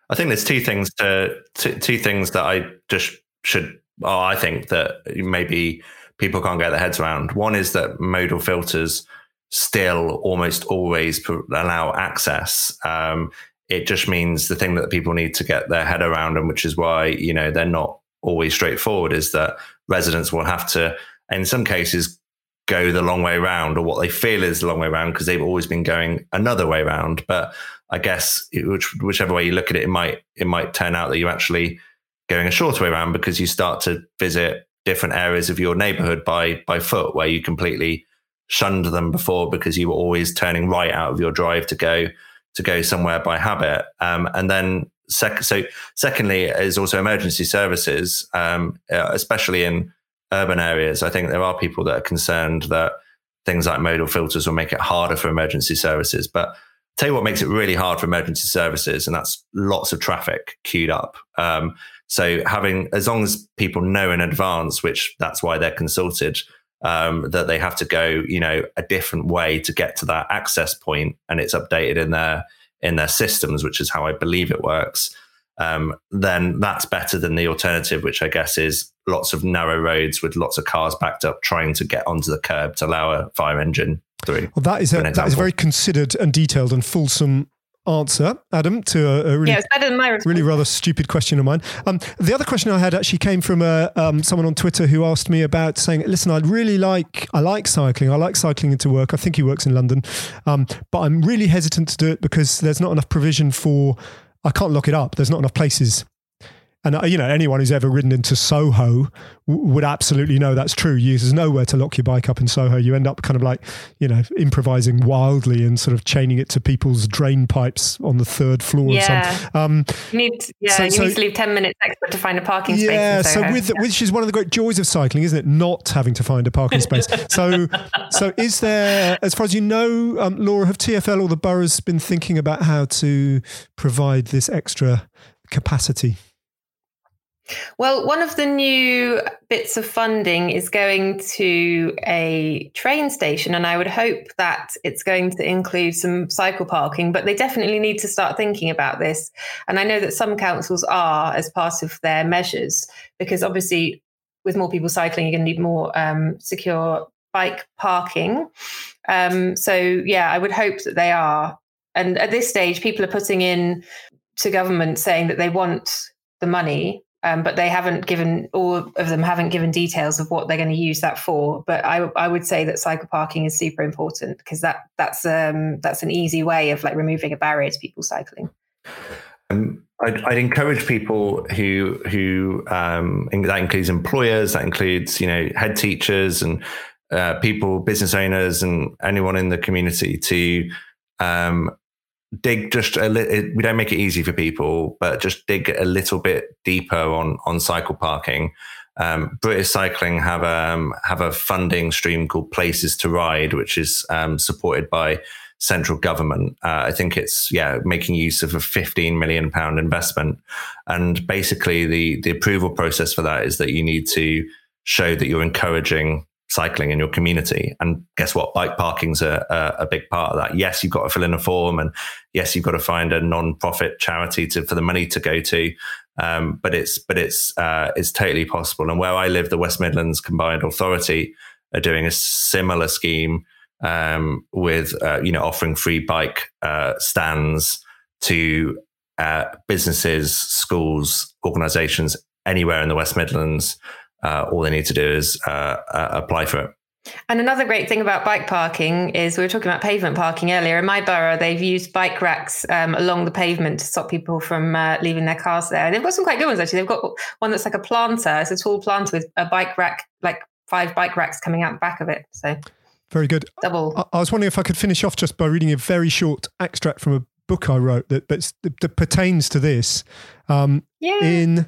I think there's two things to two, two things that I just should. Oh, I think that maybe people can't get their heads around. One is that modal filters still almost always allow access. Um, it just means the thing that people need to get their head around, and which is why you know they're not always straightforward, is that residents will have to, in some cases, go the long way around, or what they feel is the long way around because they've always been going another way around. But I guess which, whichever way you look at it, it might it might turn out that you're actually going a shorter way around because you start to visit different areas of your neighborhood by by foot where you completely shunned them before because you were always turning right out of your drive to go to go somewhere by habit. Um, and then sec- so secondly is also emergency services, um, uh, especially in urban areas. I think there are people that are concerned that things like modal filters will make it harder for emergency services. But tell you what makes it really hard for emergency services, and that's lots of traffic queued up. Um, so having, as long as people know in advance, which that's why they're consulted, um, that they have to go, you know, a different way to get to that access point, and it's updated in their in their systems, which is how I believe it works. Um, then that's better than the alternative, which I guess is lots of narrow roads with lots of cars backed up trying to get onto the curb to allow a fire engine through. Well, that is a, that is a very considered and detailed and fulsome answer, Adam, to a, a really, yeah, better than my really rather stupid question of mine. Um, the other question I had actually came from uh, um, someone on Twitter who asked me about saying, "Listen, I'd really like I like cycling. I like cycling into work. I think he works in London, um, but I'm really hesitant to do it because there's not enough provision for. I can't lock it up. There's not enough places and uh, you know, anyone who's ever ridden into Soho w- would absolutely know that's true. You, there's nowhere to lock your bike up in Soho. You end up kind of like, you know, improvising wildly and sort of chaining it to people's drain pipes on the third floor. Yeah, um, you need, yeah, so, you so, need to leave ten minutes extra to find a parking space. Yeah, so with yeah. which is one of the great joys of cycling, isn't it? Not having to find a parking space. *laughs* so, so is there, as far as you know, um, Laura, have TFL or the boroughs been thinking about how to provide this extra capacity? Well, one of the new bits of funding is going to a train station, and I would hope that it's going to include some cycle parking, but they definitely need to start thinking about this. And I know that some councils are as part of their measures, because obviously, with more people cycling, you're going to need more um, secure bike parking. Um, so, yeah, I would hope that they are. And at this stage, people are putting in to government saying that they want the money um, but they haven't given all of them haven't given details of what they're going to use that for. But I, I would say that cycle parking is super important because that that's um, that's an easy way of like removing a barrier to people cycling. Um, I'd, I'd, encourage people who who um, that includes employers, that includes you know head teachers and uh, people, business owners, and anyone in the community to um, dig just a little we don't make it easy for people but just dig a little bit deeper on on cycle parking um, British Cycling have a um, have a funding stream called Places to Ride, which is um, supported by central government. Uh, I think it's yeah making use of a 15 million pound investment, and basically the the approval process for that is that you need to show that you're encouraging cycling in your community. And guess what? Bike parking's a, a, a big part of that. Yes, you've got to fill in a form, and yes, you've got to find a non-profit charity to, for the money to go to. Um, but it's but it's uh, it's totally possible. And where I live, the West Midlands Combined Authority are doing a similar scheme um, with uh, you know offering free bike uh, stands to uh, businesses, schools, organisations anywhere in the West Midlands uh, all they need to do is uh, uh, apply for it. And another great thing about bike parking is we were talking about pavement parking earlier. In my borough, they've used bike racks um, along the pavement to stop people from uh, leaving their cars there. And they've got some quite good ones actually. They've got one that's like a planter. It's a tall planter with a bike rack, like five bike racks coming out the back of it. So very good. Double. I, I was wondering if I could finish off just by reading a very short extract from a book I wrote that that, that pertains to this. Um, yeah. In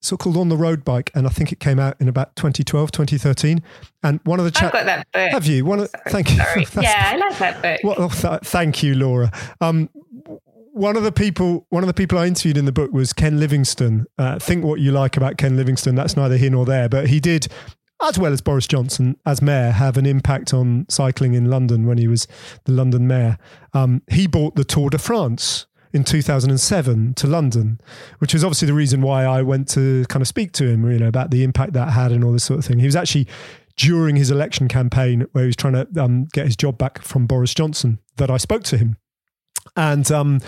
so called On the Road Bike, and I think it came out in about 2012, 2013. And one of the chat. I've got that book. Have you? One of, sorry, thank you. *laughs* yeah, I like that book. Well, oh, th- thank you, Laura. Um, one of the people, one of the people I interviewed in the book was Ken Livingstone. Uh, think what you like about Ken Livingstone. That's neither here nor there, but he did as well as Boris Johnson as mayor, have an impact on cycling in London when he was the London mayor. Um, he bought the Tour de France in 2007 to London, which was obviously the reason why I went to kind of speak to him, you know, about the impact that had and all this sort of thing. He was actually during his election campaign where he was trying to um, get his job back from Boris Johnson that I spoke to him. And um,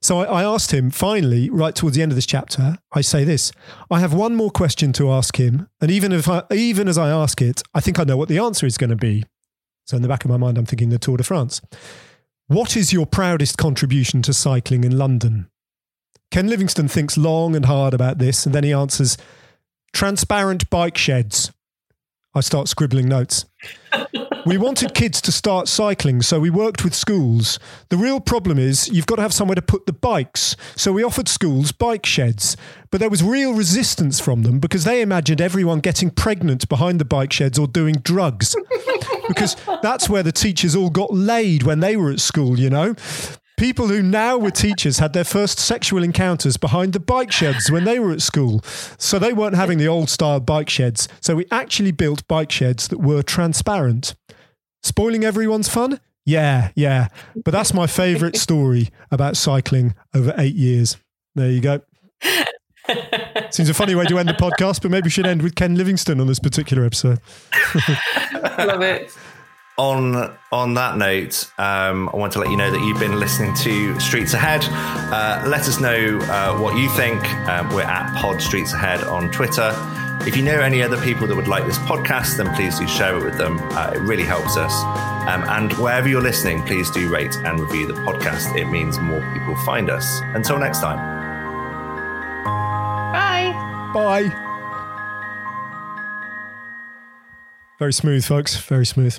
so I, I asked him finally, right towards the end of this chapter, I say this I have one more question to ask him. And even, if I, even as I ask it, I think I know what the answer is going to be. So in the back of my mind, I'm thinking the Tour de France. What is your proudest contribution to cycling in London? Ken Livingstone thinks long and hard about this, and then he answers transparent bike sheds. I start scribbling notes. We wanted kids to start cycling, so we worked with schools. The real problem is you've got to have somewhere to put the bikes. So we offered schools bike sheds, but there was real resistance from them because they imagined everyone getting pregnant behind the bike sheds or doing drugs. *laughs* because that's where the teachers all got laid when they were at school, you know? People who now were teachers had their first sexual encounters behind the bike sheds when they were at school. So they weren't having the old style bike sheds. So we actually built bike sheds that were transparent. Spoiling everyone's fun? Yeah, yeah. But that's my favorite story about cycling over eight years. There you go. Seems a funny way to end the podcast, but maybe we should end with Ken Livingstone on this particular episode. *laughs* Love it on on that note, um, I want to let you know that you've been listening to Streets Ahead. Uh, let us know uh, what you think. Um, we're at Pod Streets Ahead on Twitter. If you know any other people that would like this podcast, then please do share it with them. Uh, it really helps us. Um, and wherever you're listening, please do rate and review the podcast. It means more people find us. Until next time. Bye. Bye. Very smooth, folks. Very smooth.